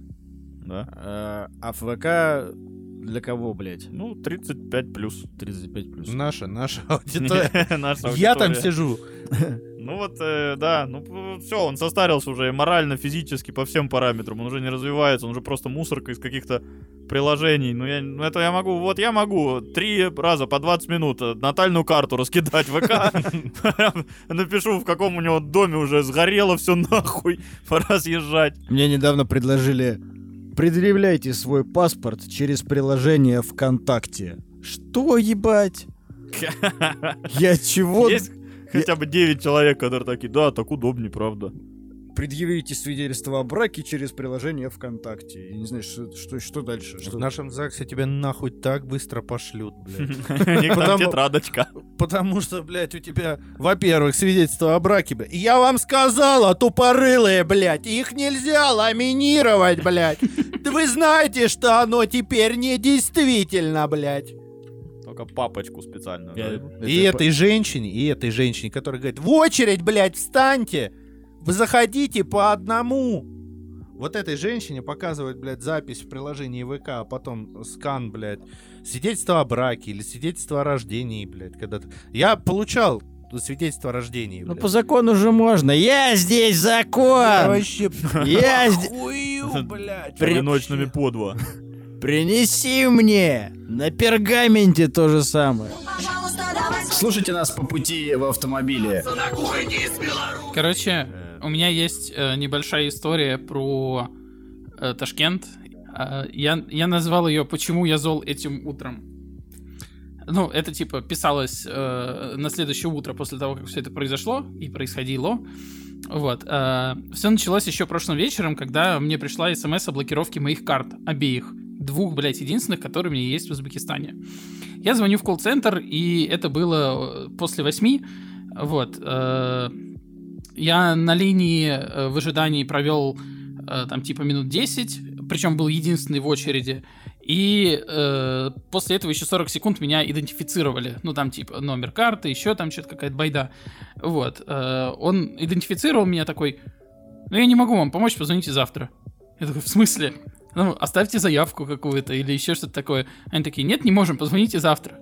E: Да.
C: Э, а ФВК для кого, блядь?
E: Ну, 35 плюс.
C: 35 плюс.
D: Наша, наша аудитория. Я там сижу.
E: Ну вот, э, да, ну все, он состарился уже и морально, физически, по всем параметрам. Он уже не развивается, он уже просто мусорка из каких-то приложений. Ну, я, ну это я могу, вот я могу три раза по 20 минут э, натальную карту раскидать в ВК. Напишу, в каком у него доме уже сгорело все нахуй, пора съезжать.
C: Мне недавно предложили предъявляйте свой паспорт через приложение ВКонтакте. Что, ебать? Я чего?
E: Есть хотя бы 9 человек, которые такие, да, так удобнее, правда.
C: Предъявите свидетельство о браке через приложение ВКонтакте. Я не знаю, что, что, что дальше.
D: В
C: Что...
D: нашем ЗАГСе тебя нахуй так быстро пошлют, блядь.
E: Тетрадочка.
D: Потому что, блядь, у тебя, во-первых, свидетельство о браке, блядь. Я вам сказала, тупорылые, блядь, их нельзя ламинировать, блядь. Вы знаете, что оно теперь не действительно, блядь.
E: Только папочку специальную.
C: Я-
E: да?
D: И
C: это
D: этой женщине, и этой женщине, которая говорит, в очередь, блядь, встаньте, вы заходите по одному. Вот этой женщине показывают, блядь, запись в приложении ВК, а потом скан, блядь, свидетельство о браке или свидетельство о рождении, блядь, когда-то. Я получал свидетельство о рождении,
C: Ну, по закону же можно. Я здесь
D: Я
C: закон!
D: вообще
C: Я здесь...
E: Одиночными по два.
C: Принеси мне! На пергаменте то же самое.
G: Пожалуйста, давай
C: Слушайте нас по пути в автомобиле.
B: Короче, у меня есть э, небольшая история про э, Ташкент. Э, я, я назвал ее «Почему я зол этим утром». Ну, это типа писалось э, на следующее утро после того, как все это произошло и происходило. Вот. все началось еще прошлым вечером, когда мне пришла смс о блокировке моих карт, обеих. Двух, блядь, единственных, которые у меня есть в Узбекистане. Я звоню в колл-центр, и это было э, после восьми. Вот. э, я на линии э, в ожидании провел э, там типа минут 10, причем был единственный в очереди. И э, после этого еще 40 секунд меня идентифицировали. Ну, там типа номер карты, еще там что-то какая-то байда. Вот. э, он идентифицировал меня такой, ну я не могу вам помочь, позвоните завтра. Я такой, в смысле? Ну, оставьте заявку какую-то или еще что-то такое. Они такие, нет, не можем, позвоните завтра.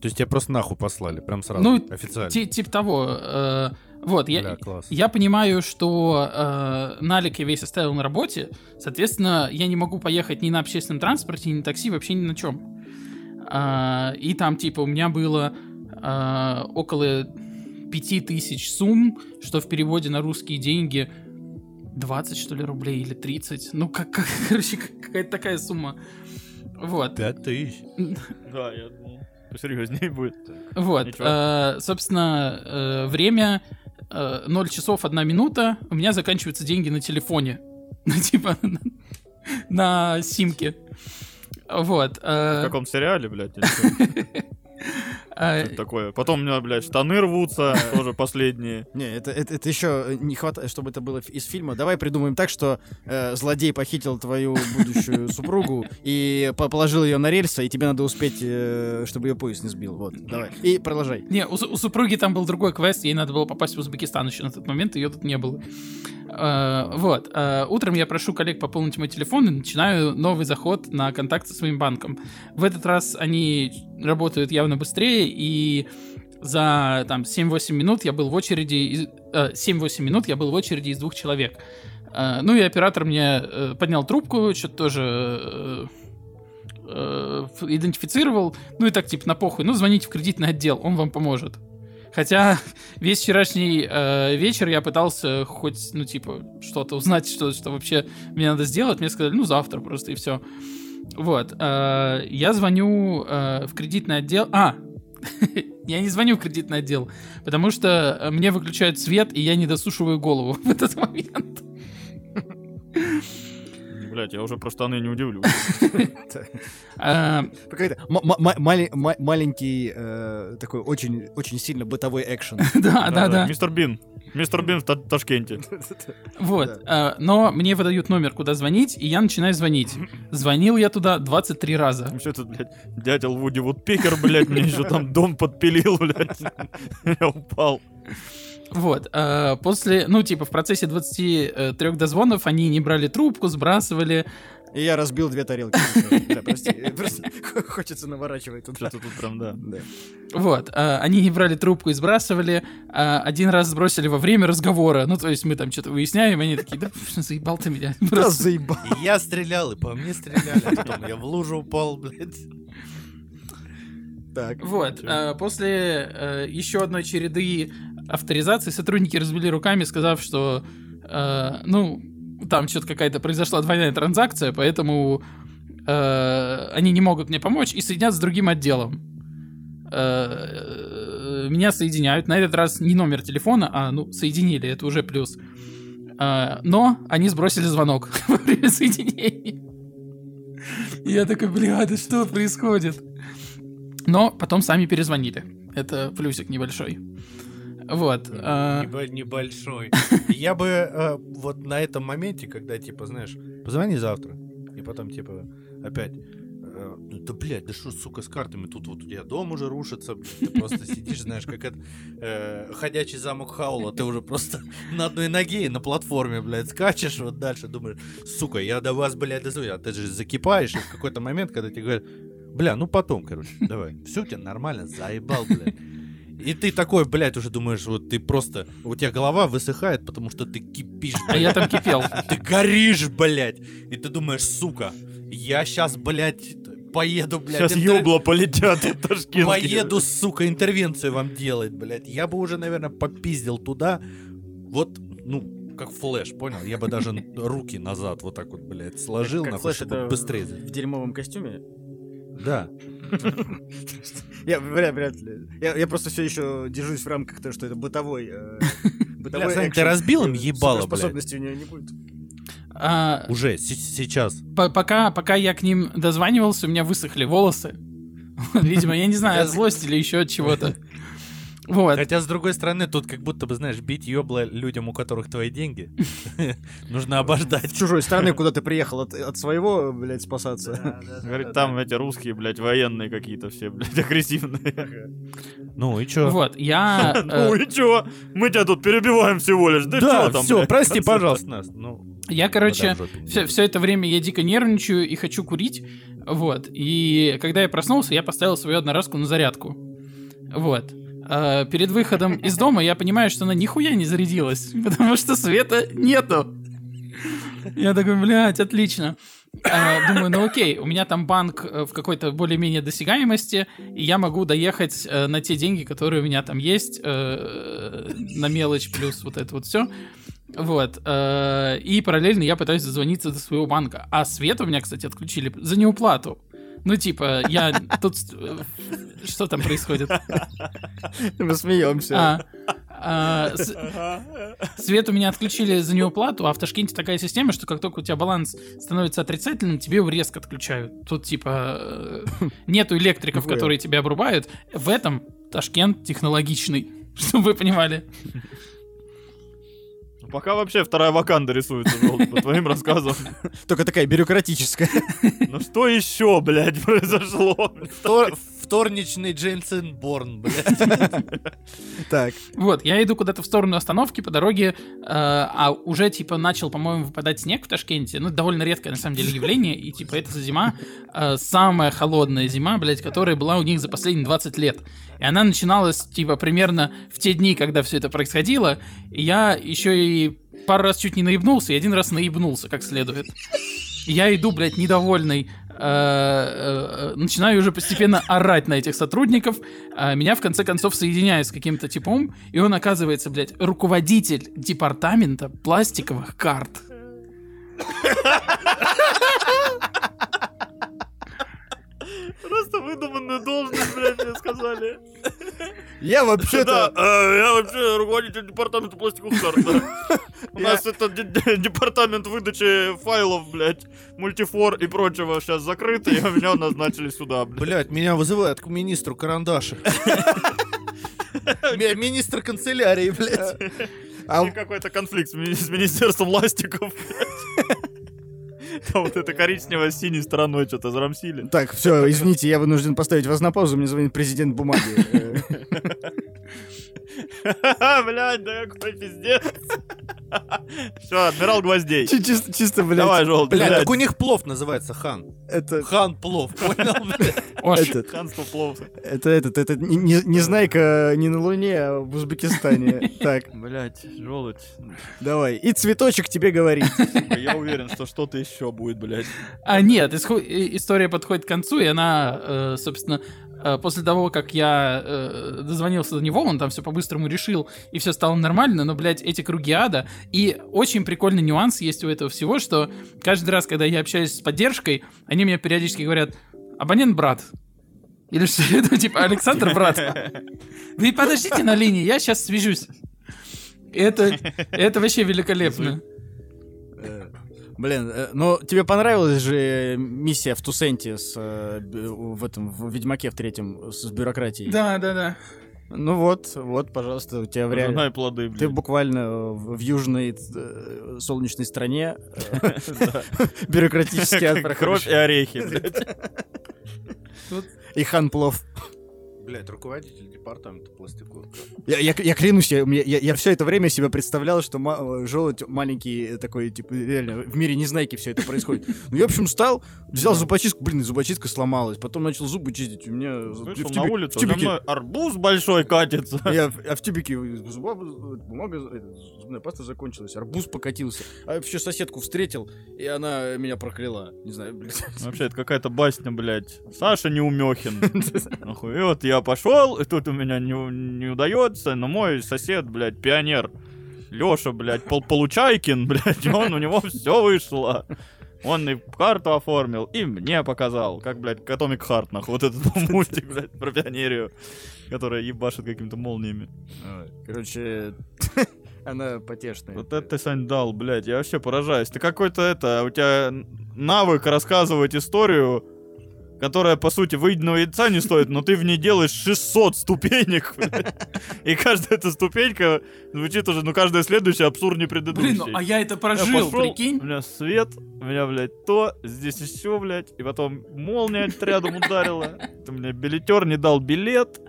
D: То есть тебя просто нахуй послали, прям сразу,
B: Ну,
D: официально.
B: Ти- типа того. э, вот, я,
D: Бля, класс.
B: я понимаю, что э, налик я весь оставил на работе, соответственно, я не могу поехать ни на общественном транспорте, ни на такси, вообще ни на чем. А, и там, типа, у меня было а, около 5000 сумм, что в переводе на русские деньги 20, что ли, рублей или 30. Ну, как, как короче, как- какая-то такая сумма. Вот.
D: Пять тысяч.
E: Да, я думал, посерьезнее будет.
B: Вот, э, собственно, э, время э, 0 часов 1 минута. У меня заканчиваются деньги на телефоне. Ну, типа, на симке. Вот.
E: В
B: э,
E: каком сериале, блядь? Что-то такое. Потом у меня, блядь, штаны рвутся, тоже последние.
C: Не, это, это, это еще не хватает, чтобы это было из фильма. Давай придумаем так, что э, злодей похитил твою будущую супругу и по- положил ее на рельсы, и тебе надо успеть, э, чтобы ее поезд не сбил. Вот, давай. И продолжай.
B: Не, у, у супруги там был другой квест, ей надо было попасть в Узбекистан еще на тот момент, ее тут не было. Э, вот. э, утром я прошу коллег пополнить мой телефон и начинаю новый заход на контакт со своим банком. В этот раз они работают явно быстрее, и за там 7-8 минут я был в очереди... из- э, 7-8 минут я был в очереди из двух человек. Э, ну и оператор мне э, поднял трубку, что-то тоже э, э, идентифицировал. Ну и так, типа, на похуй. Ну, звоните в кредитный отдел, он вам поможет. Хотя весь вчерашний э, вечер я пытался хоть, ну, типа, что-то узнать, что, что вообще мне надо сделать. Мне сказали, ну, завтра просто, и все. Вот. э, я звоню э, в кредитный отдел. А, я не звоню в кредитный отдел, потому что мне выключают свет, и я не досушиваю голову в этот момент.
E: Блядь, я уже про штаны не удивлюсь.
C: М- маленький э, такой очень, очень сильно бытовой экшен.
B: Да, да, да.
E: Мистер Бин. Мистер Бин в Та- Ташкенте.
B: Вот. э, Но мне выдают номер, куда звонить, и я начинаю звонить. Звонил я туда 23 раза.
E: Что это, блядь, дятел Вуди Вудпекер, блядь, мне еще там дом подпилил, блядь. Я упал.
B: Вот. э, После, ну, типа, в процессе 23 дозвонов они не брали трубку, сбрасывали.
C: И я разбил две тарелки. Да, прости, э, просто хочется наворачивать тут.
E: Что-то тут прям, да.
C: Да.
B: Вот, а, они не брали трубку и сбрасывали, а, один раз сбросили во время разговора, ну, то есть мы там что-то выясняем, они такие, да заебал ты меня.
C: Да заебал.
D: И я стрелял, и по мне стреляли, а потом я в лужу упал, блядь.
C: Так.
B: Вот, а, после э, еще одной череды авторизации сотрудники развели руками, сказав, что, э, ну, там что-то какая-то произошла двойная транзакция, поэтому э, они не могут мне помочь и соединят с другим отделом. Э, Меня соединяют, на этот раз не номер телефона, а, ну, соединили, это уже плюс. Э, Но они сбросили звонок во время соединения. Я такой, бля, да что происходит? Но потом сами перезвонили. Это плюсик небольшой. Вот. а,
D: Небо- Небольшой. Я бы э, вот на этом моменте, когда, типа, знаешь, позвони завтра, и потом, типа, опять, э, да, блядь, да что, сука, с картами, тут вот у тебя дом уже рушится, блядь, ты просто сидишь, знаешь, как это, э, ходячий замок Хаула, ты уже просто на одной ноге и на платформе, блядь, скачешь вот дальше, думаешь, сука, я до вас, блядь, дозвоню, а ты же закипаешь, и в какой-то момент, когда тебе говорят, бля, ну потом, короче, давай, все у тебя нормально, заебал, блядь. И ты такой, блядь, уже думаешь, вот ты просто... У тебя голова высыхает, потому что ты кипишь,
B: А я там кипел.
D: Ты горишь, блядь. И ты думаешь, сука, я сейчас, блядь, поеду, блядь.
E: Сейчас
D: интер-
E: ёбла полетят.
D: Поеду, сука, интервенцию вам делать, блядь. Я бы уже, наверное, попиздил туда. Вот, ну, как флэш, понял? Я бы даже руки назад вот так вот, блядь, сложил,
C: Как
D: нахуй,
C: Флэш
D: чтобы
C: это
D: быстрее.
C: В дерьмовом костюме?
D: Да.
C: Я вряд, вряд ли. Я, я просто все еще держусь в рамках того, что это бытовой. э, бытовой
D: Сань, ты разбил им ебало,
C: суперспособностей у нее не будет.
B: А,
D: Уже, с- сейчас.
B: по- пока, пока я к ним дозванивался, у меня высохли волосы. Видимо, я не знаю, от злости или еще от чего-то. Вот.
D: Хотя, с другой стороны, тут как будто бы, знаешь, бить ёбла людям, у которых твои деньги, нужно обождать.
C: С чужой стороны, куда ты приехал от, от своего, блядь, спасаться.
E: Говорит, там эти русские, блядь, военные какие-то все, блядь, агрессивные.
D: Ну и чё?
B: Вот, я... э,
E: Ну и чё? Мы тебя тут перебиваем всего лишь. Да
D: все, прости, пожалуйста, нас. Ну,
B: Я, короче, все, это время я дико нервничаю и хочу курить. Вот. И когда я проснулся, я поставил свою одноразку на зарядку. Вот. А, перед выходом из дома я понимаю, что она нихуя не зарядилась, потому что света нету. Я такой, блядь, отлично. А, думаю, ну окей, у меня там банк э, в какой-то более-менее досягаемости, и я могу доехать э, на те деньги, которые у меня там есть, э, на мелочь плюс вот это вот все. Вот. э, И параллельно я пытаюсь дозвониться до своего банка. А свет у меня, кстати, отключили за неуплату. Ну, типа, я тут... э, Что там происходит?
C: Мы смеемся.
B: А, а, Свет у меня отключили за неуплату, а в Ташкенте такая система, что как только у тебя баланс становится отрицательным, тебе его резко отключают. Тут, типа, э, нету электриков, которые тебя обрубают. В этом Ташкент технологичный, чтобы вы понимали.
E: Пока вообще вторая ваканда рисуется, по твоим рассказам.
C: Только такая бюрократическая.
E: Ну что еще, блядь, произошло?
D: Втор- Вторничный Джейнсен Борн, блядь.
C: Так.
B: Вот, я иду куда-то в сторону остановки по дороге, э, а уже, типа, начал, по-моему, выпадать снег в Ташкенте. Ну, довольно редкое, на самом деле, явление. И, типа, эта зима э, самая холодная зима, блядь, которая была у них за последние 20 лет. И она начиналась, типа, примерно в те дни, когда все это происходило. И я еще и пару раз чуть не наебнулся, и один раз наебнулся как следует. Я иду, блядь, недовольный, э, э, начинаю уже постепенно орать на этих сотрудников. а Меня, в конце концов, соединяют с каким-то типом, и он оказывается, блядь, руководитель департамента пластиковых карт.
E: Выдуманную должность, блядь, мне сказали.
C: Я вообще-то...
E: э, я вообще руководитель департамента пластиковых карт. У нас это де- де- департамент выдачи файлов, блядь, мультифор и прочего сейчас закрыт, и меня назначили сюда, блядь.
D: Блядь, меня вызывают к министру Карандаша. Ми- Министр канцелярии, блядь.
C: А
E: какой-то конфликт с министерством ластиков, блядь. Там вот это коричневое с синей стороной что-то зарамсили.
C: Так, все, извините, я вынужден поставить вас на паузу, мне звонит президент бумаги.
E: Блядь, да какой пиздец. Все, адмирал гвоздей.
C: Чи- Чисто, чисто, блядь.
E: Давай, желтый,
D: Блядь,
E: блядь.
D: так у них плов называется хан.
C: Это,
D: Хан плов, понял, блядь?
E: Ханство плов.
C: это, этот, это не, не- незнайка не на Луне, а в Узбекистане. Так,
E: Блять, желудь.
C: давай. И цветочек тебе говорит.
E: Я уверен, что что-то еще будет, блядь.
B: А нет, история подходит к концу, и она, э, собственно, после того, как я э, дозвонился до него, он там все по-быстрому решил, и все стало нормально, но, блядь, эти круги ада. И очень прикольный нюанс есть у этого всего, что каждый раз, когда я общаюсь с поддержкой, они мне периодически говорят, абонент брат. Или что это, типа, Александр брат. Вы подождите на линии, я сейчас свяжусь. Это, это вообще великолепно.
C: Э, Блин, э, ну тебе понравилась же миссия в Тусенте с э, в этом в Ведьмаке в третьем с бюрократией?
B: Да, да, да.
C: Ну вот, вот, пожалуйста, у тебя в
E: Пожинай плоды,
C: Ты
E: блядь.
C: буквально э, в южной э, солнечной стране э, бюрократически
E: Кровь и орехи, блядь.
C: И хан
D: Блядь, руководитель департамента пластиковых.
C: Я, я, я клянусь, я, я, я все это время себе представлял, что ма- э, желудь маленький э, такой, типа, реально, в мире незнайки все это происходит. Ну, я, в общем, встал, взял зубочистку, блин, зубочистка сломалась. Потом начал зубы чистить, у меня в
E: Вышел на
C: в
E: улицу, за
C: тюбике-
E: мной арбуз большой катится.
C: Я, в- а в тюбике зуба- бумага, зубная паста закончилась, арбуз покатился. А еще соседку встретил, и она меня прокляла. Не знаю, блядь.
E: Вообще, это какая-то басня, блядь. Саша Неумехин. Нахуй. И вот я пошел, и тут у меня не, не удается, но мой сосед, блядь, пионер. Леша, блядь, Пол Получайкин, блядь, он, у него все вышло. Он и карту оформил, и мне показал, как, блядь, Atomic Heart, нахуй, вот этот мультик, блядь, про пионерию, которая ебашит какими-то молниями.
C: Короче, она потешная.
E: Вот это ты, Сань, дал, блядь, я вообще поражаюсь. Ты какой-то это, у тебя навык рассказывать историю, которая, по сути, выеденного яйца не стоит, но ты в ней делаешь 600 ступенек, блядь. И каждая эта ступенька звучит уже, ну, каждая следующая абсурднее предыдущей.
B: Блин, ну а я это
E: Я
B: прожил,
E: пошёл,
B: прикинь.
E: У меня свет, у меня, блядь, то, здесь еще, блядь, и потом молния рядом ударила. Ты мне билетер не дал билет.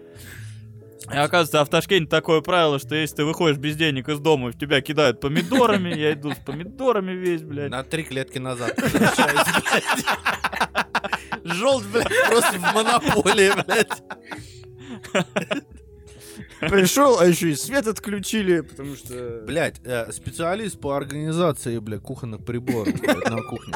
E: И оказывается, а в Ташкенте такое правило, что если ты выходишь без денег из дома, в тебя кидают помидорами, я иду с помидорами весь, блядь.
D: На три клетки назад. Желть, блядь, просто в монополии, блядь.
C: Пришел, а еще и свет отключили, потому что...
D: Блядь, э, специалист по организации, блядь, кухонных приборов блядь, на кухне.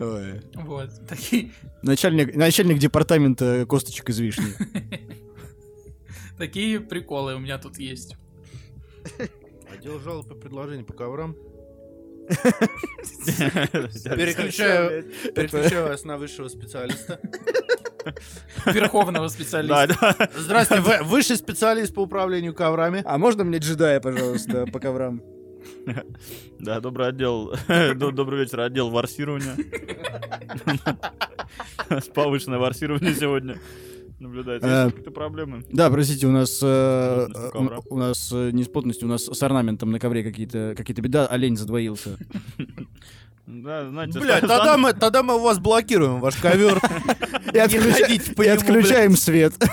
C: Ой.
B: Вот, такие,
C: Начальник, начальник департамента косточек из вишни.
B: такие приколы у меня тут есть.
D: Отдел жалоб и предложений по коврам.
E: Переключаю.
D: Переключаю, вас на высшего специалиста.
B: Верховного специалиста.
D: Здравствуйте, вы высший специалист по управлению коврами.
C: А можно мне джедая, пожалуйста, по коврам?
E: Да, добрый отдел. Добрый вечер, отдел варсирования. С повышенное варсирование сегодня наблюдается.
C: Э,
E: Есть какие-то проблемы?
C: Да, простите, у нас... э,
E: у
C: э. У нас не спутность, у нас с орнаментом на ковре какие-то какие-то беда, олень задвоился.
E: Да, знаете, сан-
D: тогда мы, тогда мы у вас блокируем ваш ковер.
C: И, отключаем свет.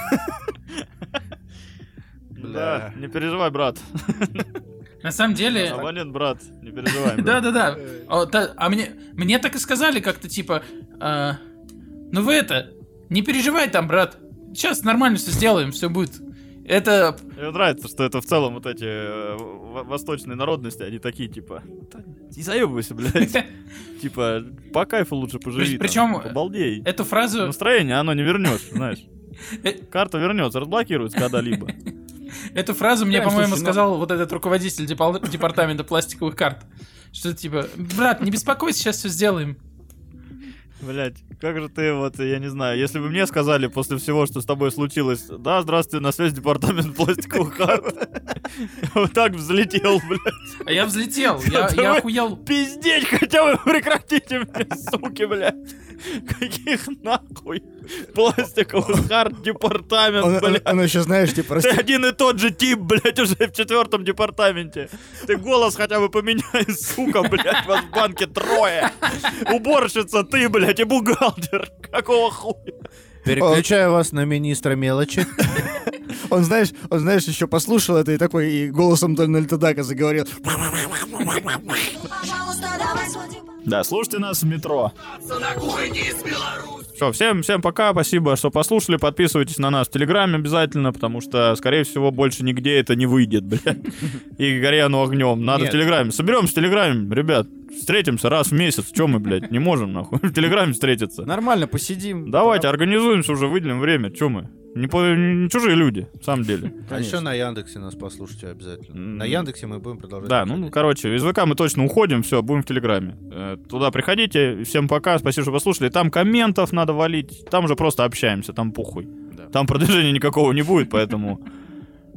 E: Да, не переживай, брат.
B: На самом деле...
E: Абонент, брат, не переживай. брат.
B: Да-да-да. А, та- А мне, мне так и сказали как-то, типа, а, ну вы это, не переживай там, брат. Сейчас нормально все сделаем, все будет. Это...
E: Мне нравится, что это в целом вот эти э, восточные народности, они такие, типа, «Да не заебывайся, блядь. Типа, по кайфу лучше поживи.
B: Причем-
E: Обалдей.
B: Эту фразу...
E: Настроение оно не вернешь, знаешь.
B: Э.
E: Карта вернется, разблокируется когда-либо.
B: Эту фразу мне, по-моему,
C: ну-
B: сказал вот этот руководитель департамента пластиковых карт. Что типа, брат, не беспокойся, сейчас все сделаем.
E: Блять, как же ты вот, я не знаю, если бы мне сказали после всего, что с тобой случилось, да, здравствуйте, на связь департамент пластиковых карт. Вот так взлетел, блядь.
B: А я взлетел, я, охуел.
E: Пиздеть хотя бы прекратите мне, суки, блядь. Каких нахуй пластиковых карт департамент,
C: Он,
E: блядь.
C: он еще, знаешь, типа,
E: Ты один и тот же тип, блядь, уже в четвертом департаменте. Ты голос хотя бы поменяй, сука, блядь, вас в банке трое. Уборщица ты, блядь, и бухгалтер. Какого хуя?
D: Переключаю вас на министра мелочи.
C: Он, знаешь, он, знаешь, еще послушал это и такой и голосом Дональда Дака заговорил.
G: Пожалуйста, давай сходим.
E: Да, слушайте нас в метро.
A: На кухоньке из Беларуси.
E: Все, всем, всем пока, спасибо, что послушали. Подписывайтесь на нас в Телеграме обязательно, потому что, скорее всего, больше нигде это не выйдет, блядь. И горе оно огнем. Надо
D: Нет.
E: в Телеграме. Соберемся в Телеграме, ребят. Встретимся раз в месяц. Чем мы, блядь, не можем, нахуй, в Телеграме встретиться.
C: Нормально, посидим.
E: Давайте, организуемся уже, выделим время. Чем мы? Не, по- не чужие люди, в самом деле.
D: А еще на Яндексе нас послушайте обязательно.
E: М.
D: На Яндексе мы будем продолжать.
E: Да, ну, короче, из ВК мы точно уходим, все, будем в Телеграме. Э, Туда приходите, всем пока, спасибо, что послушали. Там комментов надо валить, там уже просто общаемся, там похуй.
C: Да.
E: Там продвижения никакого не будет, поэтому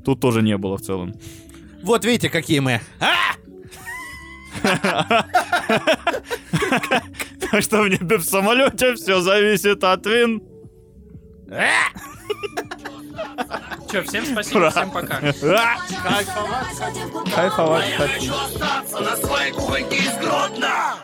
E: тут тоже не было в целом.
D: Вот видите, какие мы.
E: Так что в небе в самолете все зависит от вин.
B: Че, всем спасибо, всем пока.
G: Клуб.
E: Кайфовать
A: Я хочу остаться на своей кухоньке из Гродно.